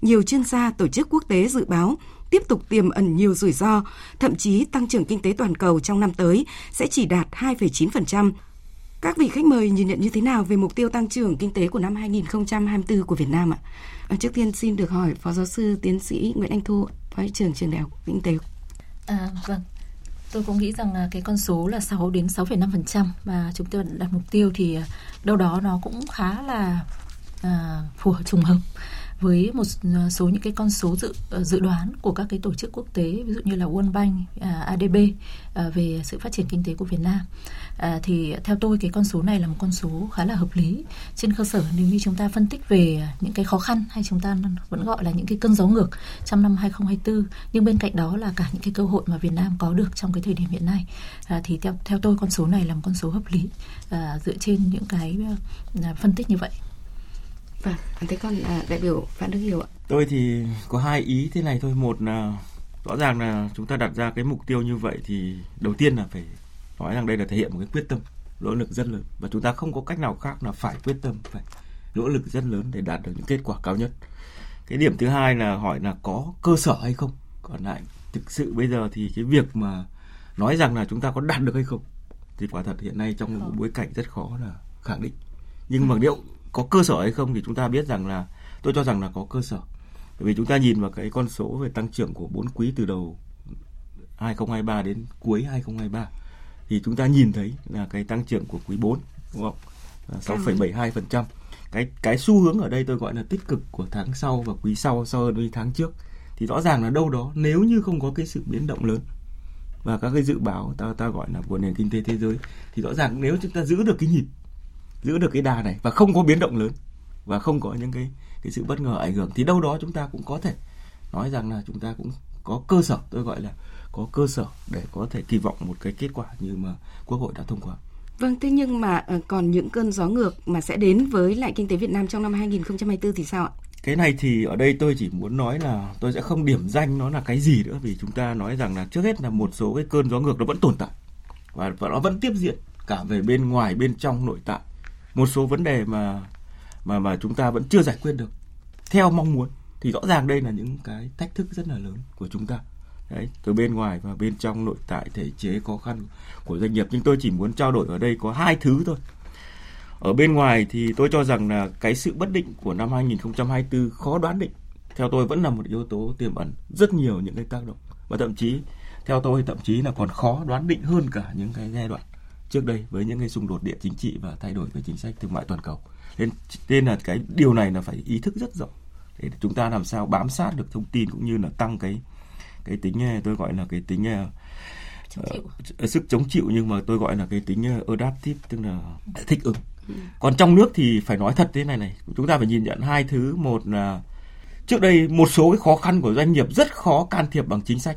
Nhiều chuyên gia tổ chức quốc tế dự báo tiếp tục tiềm ẩn nhiều rủi ro, thậm chí tăng trưởng kinh tế toàn cầu trong năm tới sẽ chỉ đạt 2,9%. Các vị khách mời nhìn nhận như thế nào về mục tiêu tăng trưởng kinh tế của năm 2024 của Việt Nam ạ? À, trước tiên xin được hỏi Phó Giáo sư Tiến sĩ Nguyễn Anh Thu, Phó trưởng trường Đại học Kinh tế. À, vâng, tôi cũng nghĩ rằng à, cái con số là 6 đến 6,5% mà chúng tôi đặt mục tiêu thì à, đâu đó nó cũng khá là à, phù hợp trùng hợp với một à, số những cái con số dự ờ, dự đoán của các cái tổ chức quốc tế ví dụ như là World Bank, à, ADB à, về sự phát triển kinh tế của Việt Nam. Thì theo tôi cái con số này là một con số khá là hợp lý trên cơ sở nếu như chúng ta phân tích về những cái khó khăn hay chúng ta vẫn gọi là những cái cơn gió ngược trong năm 2024 nhưng bên cạnh đó là cả những cái cơ hội mà Việt Nam có được trong cái thời điểm hiện nay. Thì theo theo tôi con số này là một con số hợp lý dựa trên những cái phân tích như vậy. Vâng, thế còn à, đại biểu Phạm Đức Hiếu ạ. Tôi thì có hai ý thế này thôi. Một là rõ ràng là chúng ta đặt ra cái mục tiêu như vậy thì đầu tiên là phải nói rằng đây là thể hiện một cái quyết tâm, nỗ lực rất lớn và chúng ta không có cách nào khác là phải quyết tâm, phải nỗ lực rất lớn để đạt được những kết quả cao nhất. Cái điểm thứ hai là hỏi là có cơ sở hay không. Còn lại thực sự bây giờ thì cái việc mà nói rằng là chúng ta có đạt được hay không thì quả thật hiện nay trong một bối cảnh rất khó là khẳng định. Nhưng mà liệu có cơ sở hay không thì chúng ta biết rằng là tôi cho rằng là có cơ sở bởi vì chúng ta nhìn vào cái con số về tăng trưởng của bốn quý từ đầu 2023 đến cuối 2023 thì chúng ta nhìn thấy là cái tăng trưởng của quý 4 đúng không? 6,72%. Cái cái xu hướng ở đây tôi gọi là tích cực của tháng sau và quý sau so với tháng trước. Thì rõ ràng là đâu đó nếu như không có cái sự biến động lớn và các cái dự báo ta ta gọi là của nền kinh tế thế giới thì rõ ràng nếu chúng ta giữ được cái nhịp giữ được cái đà này và không có biến động lớn và không có những cái cái sự bất ngờ ảnh hưởng thì đâu đó chúng ta cũng có thể nói rằng là chúng ta cũng có cơ sở tôi gọi là có cơ sở để có thể kỳ vọng một cái kết quả như mà quốc hội đã thông qua. Vâng, thế nhưng mà ờ, còn những cơn gió ngược mà sẽ đến với lại kinh tế Việt Nam trong năm 2024 thì sao ạ? Cái này thì ở đây tôi chỉ muốn nói là tôi sẽ không điểm danh nó là cái gì nữa vì chúng ta nói rằng là trước hết là một số cái cơn gió ngược nó vẫn tồn tại và, và nó vẫn tiếp diễn cả về bên ngoài bên trong nội tại một số vấn đề mà mà mà chúng ta vẫn chưa giải quyết được. Theo mong muốn, thì rõ ràng đây là những cái thách thức rất là lớn của chúng ta. Đấy, từ bên ngoài và bên trong nội tại thể chế khó khăn của doanh nghiệp. Nhưng tôi chỉ muốn trao đổi ở đây có hai thứ thôi. Ở bên ngoài thì tôi cho rằng là cái sự bất định của năm 2024 khó đoán định. Theo tôi vẫn là một yếu tố tiềm ẩn rất nhiều những cái tác động. Và thậm chí, theo tôi, thậm chí là còn khó đoán định hơn cả những cái giai đoạn trước đây với những cái xung đột địa chính trị và thay đổi về chính sách thương mại toàn cầu. Nên nên là cái điều này là phải ý thức rất rộng để chúng ta làm sao bám sát được thông tin cũng như là tăng cái cái tính tôi gọi là cái tính uh, sức chống chịu nhưng mà tôi gọi là cái tính adaptive tức là thích ứng. Ừ. còn trong nước thì phải nói thật thế này này chúng ta phải nhìn nhận hai thứ. Một là trước đây một số cái khó khăn của doanh nghiệp rất khó can thiệp bằng chính sách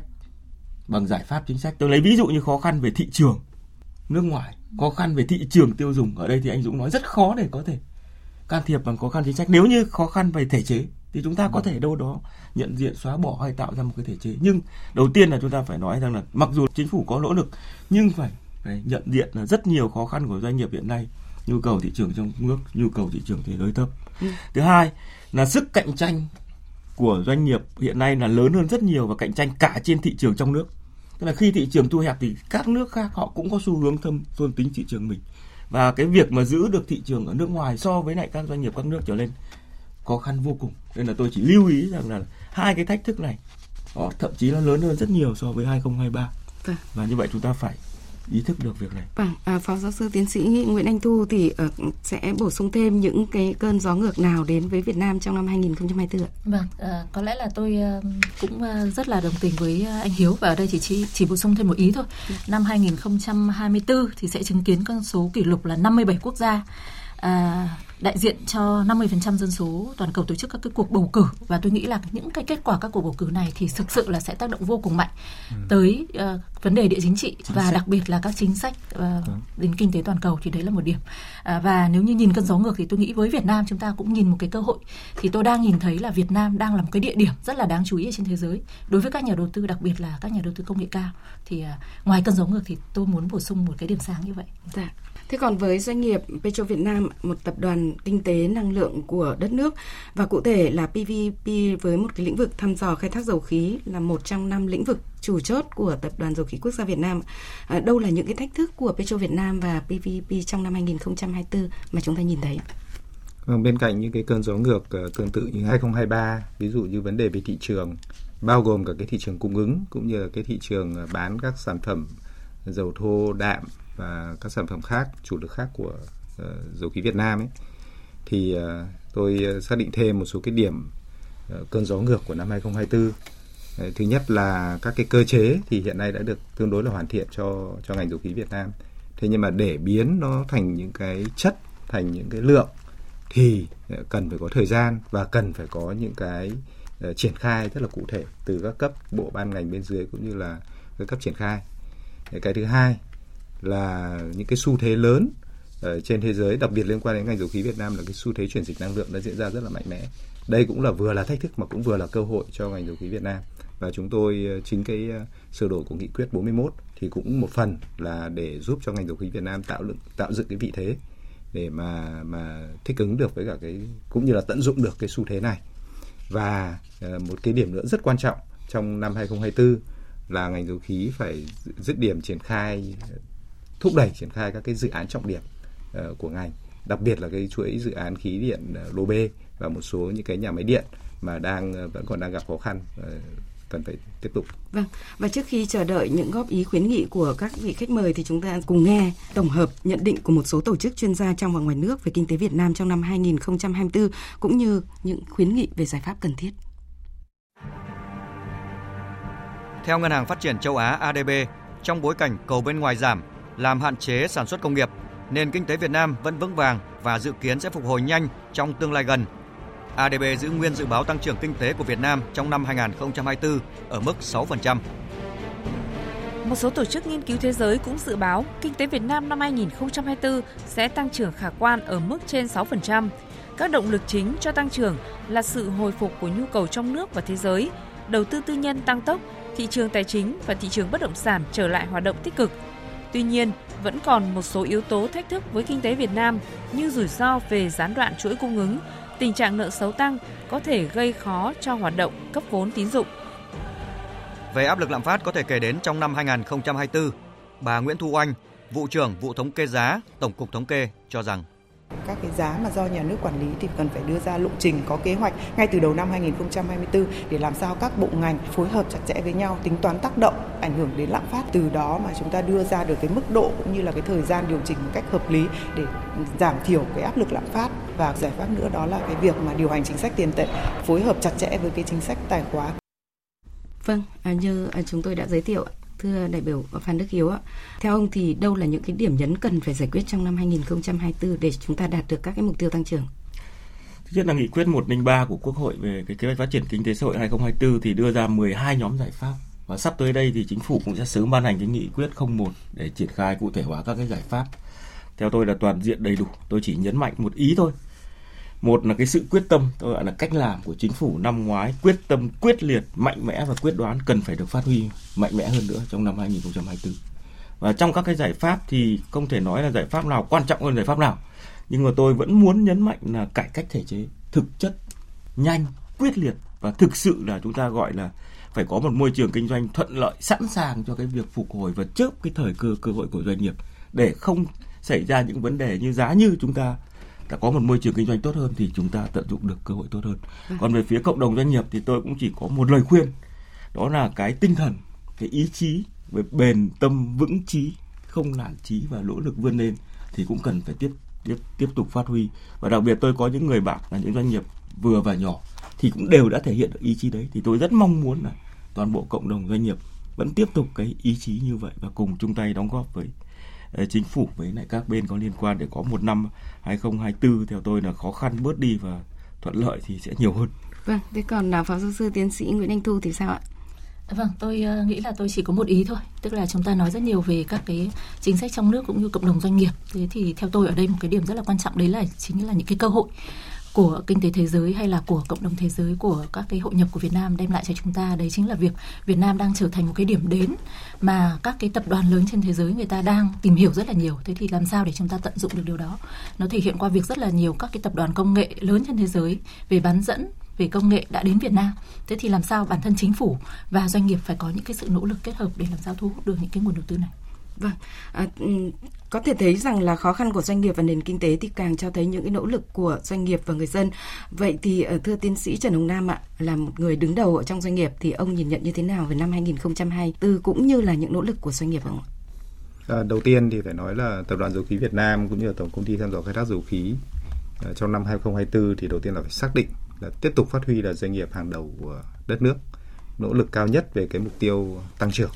bằng giải pháp chính sách. Tôi lấy ví dụ như khó khăn về thị trường nước ngoài khó khăn về thị trường tiêu dùng. Ở đây thì anh Dũng nói rất khó để có thể can thiệp bằng khó khăn chính sách. Nếu như khó khăn về thể chế thì chúng ta có thể đâu đó nhận diện xóa bỏ hay tạo ra một cái thể chế. Nhưng đầu tiên là chúng ta phải nói rằng là mặc dù chính phủ có nỗ lực nhưng phải, phải nhận diện là rất nhiều khó khăn của doanh nghiệp hiện nay nhu cầu thị trường trong nước nhu cầu thị trường thế giới thấp. Ừ. thứ hai là sức cạnh tranh của doanh nghiệp hiện nay là lớn hơn rất nhiều và cạnh tranh cả trên thị trường trong nước tức là khi thị trường thu hẹp thì các nước khác họ cũng có xu hướng thâm tôn tính thị trường mình. Và cái việc mà giữ được thị trường ở nước ngoài so với lại các doanh nghiệp các nước trở lên khó khăn vô cùng. Nên là tôi chỉ lưu ý rằng là hai cái thách thức này họ thậm chí là lớn hơn rất nhiều so với 2023 vâng. và như vậy chúng ta phải ý thức được việc này. Vâng, à, phó giáo sư tiến sĩ Nguyễn Anh Thu thì uh, sẽ bổ sung thêm những cái cơn gió ngược nào đến với Việt Nam trong năm 2024 ạ? Vâng, à, có lẽ là tôi uh, cũng uh, rất là đồng tình với uh, anh Hiếu và ở đây chỉ chỉ, chỉ bổ sung thêm một ý thôi. Ừ. Năm 2024 thì sẽ chứng kiến con số kỷ lục là 57 quốc gia à, đại diện cho 50% dân số toàn cầu tổ chức các cái cuộc bầu cử và tôi nghĩ là những cái kết quả các cuộc bầu cử này thì thực sự là sẽ tác động vô cùng mạnh ừ. tới uh, vấn đề địa chính trị chính và sách. đặc biệt là các chính sách uh, đến kinh tế toàn cầu thì đấy là một điểm uh, và nếu như nhìn cơn gió ngược thì tôi nghĩ với Việt Nam chúng ta cũng nhìn một cái cơ hội thì tôi đang nhìn thấy là Việt Nam đang là một cái địa điểm rất là đáng chú ý ở trên thế giới đối với các nhà đầu tư đặc biệt là các nhà đầu tư công nghệ cao thì uh, ngoài cơn gió ngược thì tôi muốn bổ sung một cái điểm sáng như vậy. Dạ. Thế còn với doanh nghiệp Petro Việt Nam, một tập đoàn kinh tế năng lượng của đất nước và cụ thể là PVP với một cái lĩnh vực thăm dò khai thác dầu khí là một trong năm lĩnh vực chủ chốt của tập đoàn dầu khí quốc gia Việt Nam. À, đâu là những cái thách thức của Petro Việt Nam và PVP trong năm 2024 mà chúng ta nhìn thấy? Vâng, bên cạnh những cái cơn gió ngược ờ, tương tự như 2023, ví dụ như vấn đề về thị trường, bao gồm cả cái thị trường cung ứng cũng như là cái thị trường ờ, bán các sản phẩm dầu thô đạm và các sản phẩm khác chủ lực khác của uh, dầu khí Việt Nam ấy thì ờ, tôi ờ, xác định thêm một số cái điểm ờ, cơn gió ngược của năm 2024 Thứ nhất là các cái cơ chế thì hiện nay đã được tương đối là hoàn thiện cho cho ngành dầu khí Việt Nam. Thế nhưng mà để biến nó thành những cái chất, thành những cái lượng thì cần phải có thời gian và cần phải có những cái triển khai rất là cụ thể từ các cấp bộ ban ngành bên dưới cũng như là các cấp triển khai. Cái thứ hai là những cái xu thế lớn Ờ, trên thế giới, đặc biệt liên quan đến ngành dầu khí Việt Nam là cái xu thế chuyển dịch năng lượng đã diễn ra rất là mạnh mẽ. Đây cũng là vừa là thách thức mà cũng vừa là cơ hội cho ngành dầu khí Việt Nam. Và chúng tôi ờ, chính cái ờ, sửa đổi của nghị quyết 41 thì cũng một phần là để giúp cho ngành dầu khí Việt Nam tạo dựng tạo dựng cái vị thế để mà mà thích ứng được với cả cái, cũng như là tận dụng được cái xu thế này. Và một cái điểm nữa rất quan trọng trong năm 2024 là ngành dầu khí phải dứt điểm triển khai, thúc đẩy triển khai các cái dự án trọng điểm của ngành đặc biệt là cái chuỗi dự án khí điện uh, lô B và một số những cái nhà máy điện mà đang uh, vẫn còn đang gặp khó khăn cần phải tiếp tục. Vâng, và trước khi chờ đợi những góp ý khuyến nghị của các vị khách mời thì chúng ta cùng nghe tổng hợp nhận định của một số tổ chức chuyên gia trong và ngoài nước về kinh tế Việt Nam trong năm 2024 cũng như những khuyến nghị về giải pháp cần thiết. Theo Ngân hàng Phát triển Châu Á ADB, trong bối cảnh cầu bên ngoài giảm, làm hạn chế sản xuất công nghiệp, nền kinh tế Việt Nam vẫn vững vàng và dự kiến sẽ phục hồi nhanh trong tương lai gần. ADB giữ nguyên dự báo tăng trưởng kinh tế của Việt Nam trong năm 2024 ở mức 6%. Một số tổ chức nghiên cứu thế giới cũng dự báo kinh tế Việt Nam năm 2024 sẽ tăng trưởng khả quan ở mức trên 6%. Các động lực chính cho tăng trưởng là sự hồi phục của nhu cầu trong nước và thế giới, đầu tư tư nhân tăng tốc, thị trường tài chính và thị trường bất động sản trở lại hoạt động tích cực – Tuy nhiên, vẫn còn một số yếu tố thách thức với kinh tế Việt Nam như rủi ro về gián đoạn chuỗi cung ứng, tình trạng nợ xấu tăng có thể gây khó cho hoạt động cấp vốn tín dụng. Về áp lực lạm phát có thể kể đến trong năm 2024, bà Nguyễn Thu Oanh, vụ trưởng vụ thống kê giá, Tổng cục Thống kê cho rằng các cái giá mà do nhà nước quản lý thì cần phải đưa ra lộ trình có kế hoạch ngay từ đầu năm 2024 để làm sao các bộ ngành phối hợp chặt chẽ với nhau tính toán tác động ảnh hưởng đến lạm phát từ đó mà chúng ta đưa ra được cái mức độ cũng như là cái thời gian điều chỉnh một cách hợp lý để giảm thiểu cái áp lực lạm phát và giải pháp nữa đó là cái việc mà điều hành chính sách tiền tệ phối hợp chặt chẽ với cái chính sách tài khóa. Vâng, à, như à, chúng tôi đã giới thiệu thưa đại biểu Phan Đức Hiếu ạ. Theo ông thì đâu là những cái điểm nhấn cần phải giải quyết trong năm 2024 để chúng ta đạt được các cái mục tiêu tăng trưởng? Thứ nhất là nghị quyết 103 của Quốc hội về cái kế hoạch phát triển kinh tế xã hội 2024 thì đưa ra 12 nhóm giải pháp và sắp tới đây thì chính phủ cũng sẽ sớm ban hành cái nghị quyết 01 để triển khai cụ thể hóa các cái giải pháp. Theo tôi là toàn diện đầy đủ, tôi chỉ nhấn mạnh một ý thôi. Một là cái sự quyết tâm tôi gọi là cách làm của chính phủ năm ngoái quyết tâm quyết liệt mạnh mẽ và quyết đoán cần phải được phát huy mạnh mẽ hơn nữa trong năm 2024 và trong các cái giải pháp thì không thể nói là giải pháp nào quan trọng hơn giải pháp nào. Nhưng mà tôi vẫn muốn nhấn mạnh là cải cách thể chế thực chất nhanh quyết liệt và thực sự là chúng ta gọi là phải có một môi trường kinh doanh thuận lợi sẵn sàng cho cái việc phục hồi và chớp cái thời cơ cơ hội của doanh nghiệp để không xảy ra những vấn đề như giá như chúng ta đã có một môi trường kinh doanh tốt hơn thì chúng ta tận dụng được cơ hội tốt hơn. Ừ. Còn về phía cộng đồng doanh nghiệp thì tôi cũng chỉ có một lời khuyên đó là cái tinh thần, cái ý chí về bền tâm vững chí, không nản chí và nỗ lực vươn lên thì cũng cần phải tiếp tiếp tiếp tục phát huy và đặc biệt tôi có những người bạn là những doanh nghiệp vừa và nhỏ thì cũng đều đã thể hiện được ý chí đấy thì tôi rất mong muốn là toàn bộ cộng đồng doanh nghiệp vẫn tiếp tục cái ý chí như vậy và cùng chung tay đóng góp với Ờ, chính phủ với lại các bên có liên quan để có một năm 2024 theo tôi là khó khăn bớt đi và thuận lợi thì sẽ nhiều hơn. Vâng, thế còn là phó giáo sư tiến sĩ Nguyễn Anh Thu thì sao ạ? Vâng, tôi uh, nghĩ là tôi chỉ có một ý thôi, tức là chúng ta nói rất nhiều về các cái chính sách trong nước cũng như cộng đồng doanh nghiệp. Thế thì theo tôi ở đây một cái điểm rất là quan trọng đấy là chính là những cái cơ hội của kinh tế thế giới hay là của cộng đồng thế giới, của các cái hội nhập của Việt Nam đem lại cho chúng ta, đấy chính là việc Việt Nam đang trở thành một cái điểm đến mà các cái tập đoàn lớn trên thế giới người ta đang tìm hiểu rất là nhiều thế thì làm sao để chúng ta tận dụng được điều đó nó thể hiện qua việc rất là nhiều các cái tập đoàn công nghệ lớn trên thế giới về bán dẫn, về công nghệ đã đến Việt Nam. Thế thì làm sao bản thân chính phủ và doanh nghiệp phải có những cái sự nỗ lực kết hợp để làm sao thu hút được những cái nguồn đầu tư này? Vâng, à, có thể thấy rằng là khó khăn của doanh nghiệp và nền kinh tế thì càng cho thấy những cái nỗ lực của doanh nghiệp và người dân. Vậy thì ờ, thưa tiến sĩ Trần Hồng Nam ạ, là một người đứng đầu ở trong doanh nghiệp thì ông nhìn nhận như thế nào về năm 2024 cũng như là những nỗ lực của doanh nghiệp không ạ? À, đầu tiên thì phải nói là tập đoàn dầu khí Việt Nam cũng như là tổng công ty thăm dò khai thác dầu khí à, trong năm 2024 thì đầu tiên là phải xác định là tiếp tục phát huy là doanh nghiệp hàng đầu của đất nước, nỗ lực cao nhất về cái mục tiêu tăng trưởng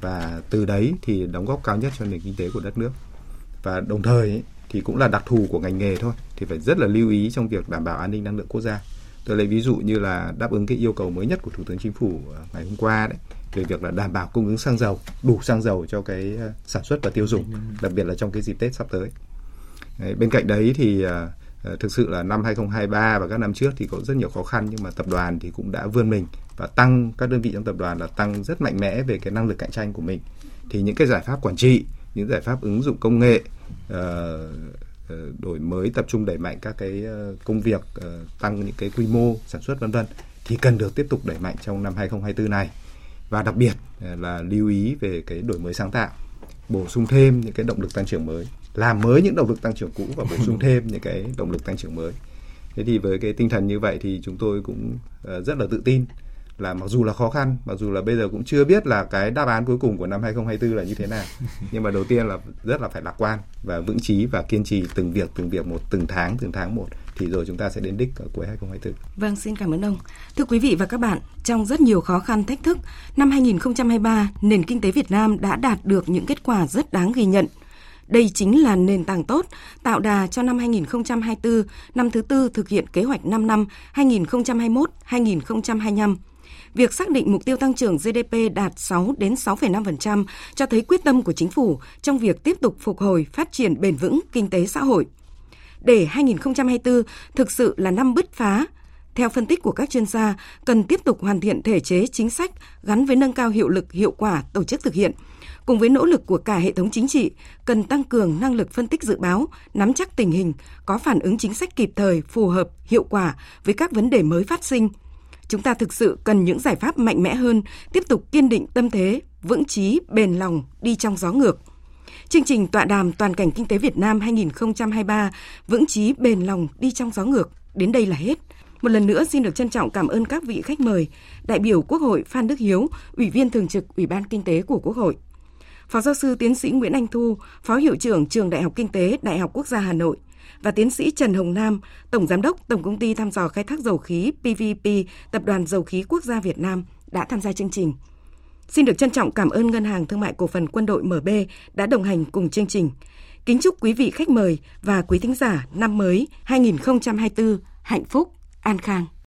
và từ đấy thì đóng góp cao nhất cho nền kinh tế của đất nước. Và đồng thời ấy, thì cũng là đặc thù của ngành nghề thôi thì phải rất là lưu ý trong việc đảm bảo an ninh năng lượng quốc gia. Tôi lấy ví dụ như là đáp ứng cái yêu cầu mới nhất của thủ tướng chính phủ ờ, ngày hôm qua đấy về việc là đảm bảo cung ứng xăng dầu đủ xăng dầu cho cái ờ, sản xuất và tiêu dùng đặc biệt là trong cái dịp tết sắp tới. Đấy, bên cạnh đấy thì ờ, thực sự là năm 2023 và các năm trước thì có rất nhiều khó khăn nhưng mà tập đoàn thì cũng đã vươn mình và tăng các đơn vị trong tập đoàn là tăng rất mạnh mẽ về cái năng lực cạnh tranh của mình. Thì những cái giải pháp quản trị những giải pháp ứng dụng công nghệ uh, đổi mới tập trung đẩy mạnh các cái ờ, công việc uh, tăng những cái quy mô sản xuất vân vân thì cần được tiếp tục đẩy mạnh trong năm 2024 này. Và đặc biệt là lưu ý về cái đổi mới sáng tạo bổ sung thêm những cái động lực tăng trưởng mới làm mới những động lực tăng trưởng cũ và bổ sung thêm những cái động lực tăng trưởng mới. Thế thì với cái tinh thần như vậy thì chúng tôi cũng rất là tự tin là mặc dù là khó khăn, mặc dù là bây giờ cũng chưa biết là cái đáp án cuối cùng của năm 2024 là như thế nào. Nhưng mà đầu tiên là rất là phải lạc quan và vững chí và kiên trì từng việc từng việc một từng tháng từng tháng một thì rồi chúng ta sẽ đến đích ở cuối 2024. Vâng, xin cảm ơn ông. Thưa quý vị và các bạn, trong rất nhiều khó khăn thách thức, năm 2023 nền kinh tế Việt Nam đã đạt được những kết quả rất đáng ghi nhận. Đây chính là nền tảng tốt, tạo đà cho năm 2024, năm thứ tư thực hiện kế hoạch 5 năm 2021-2025 việc xác định mục tiêu tăng trưởng GDP đạt 6 đến 6,5% cho thấy quyết tâm của chính phủ trong việc tiếp tục phục hồi, phát triển bền vững kinh tế xã hội. Để 2024 thực sự là năm bứt phá, theo phân tích của các chuyên gia, cần tiếp tục hoàn thiện thể chế chính sách gắn với nâng cao hiệu lực, hiệu quả tổ chức thực hiện. Cùng với nỗ lực của cả hệ thống chính trị, cần tăng cường năng lực phân tích dự báo, nắm chắc tình hình, có phản ứng chính sách kịp thời, phù hợp, hiệu quả với các vấn đề mới phát sinh – chúng ta thực sự cần những giải pháp mạnh mẽ hơn, tiếp tục kiên định tâm thế, vững chí, bền lòng, đi trong gió ngược. Chương trình tọa đàm Toàn cảnh kinh tế Việt Nam 2023 vững chí bền lòng đi trong gió ngược đến đây là hết. Một lần nữa xin được trân trọng cảm ơn các vị khách mời, đại biểu Quốc hội Phan Đức Hiếu, Ủy viên Thường trực Ủy ban Kinh tế của Quốc hội. Phó giáo sư tiến sĩ Nguyễn Anh Thu, Phó Hiệu trưởng Trường Đại học Kinh tế Đại học Quốc gia Hà Nội và tiến sĩ Trần Hồng Nam, Tổng Giám đốc Tổng Công ty Thăm dò Khai thác Dầu khí PVP, Tập đoàn Dầu khí Quốc gia Việt Nam đã tham gia chương trình. Xin được trân trọng cảm ơn Ngân hàng Thương mại Cổ phần Quân đội MB đã đồng hành cùng chương trình. Kính chúc quý vị khách mời và quý thính giả năm mới 2024 hạnh phúc, an khang.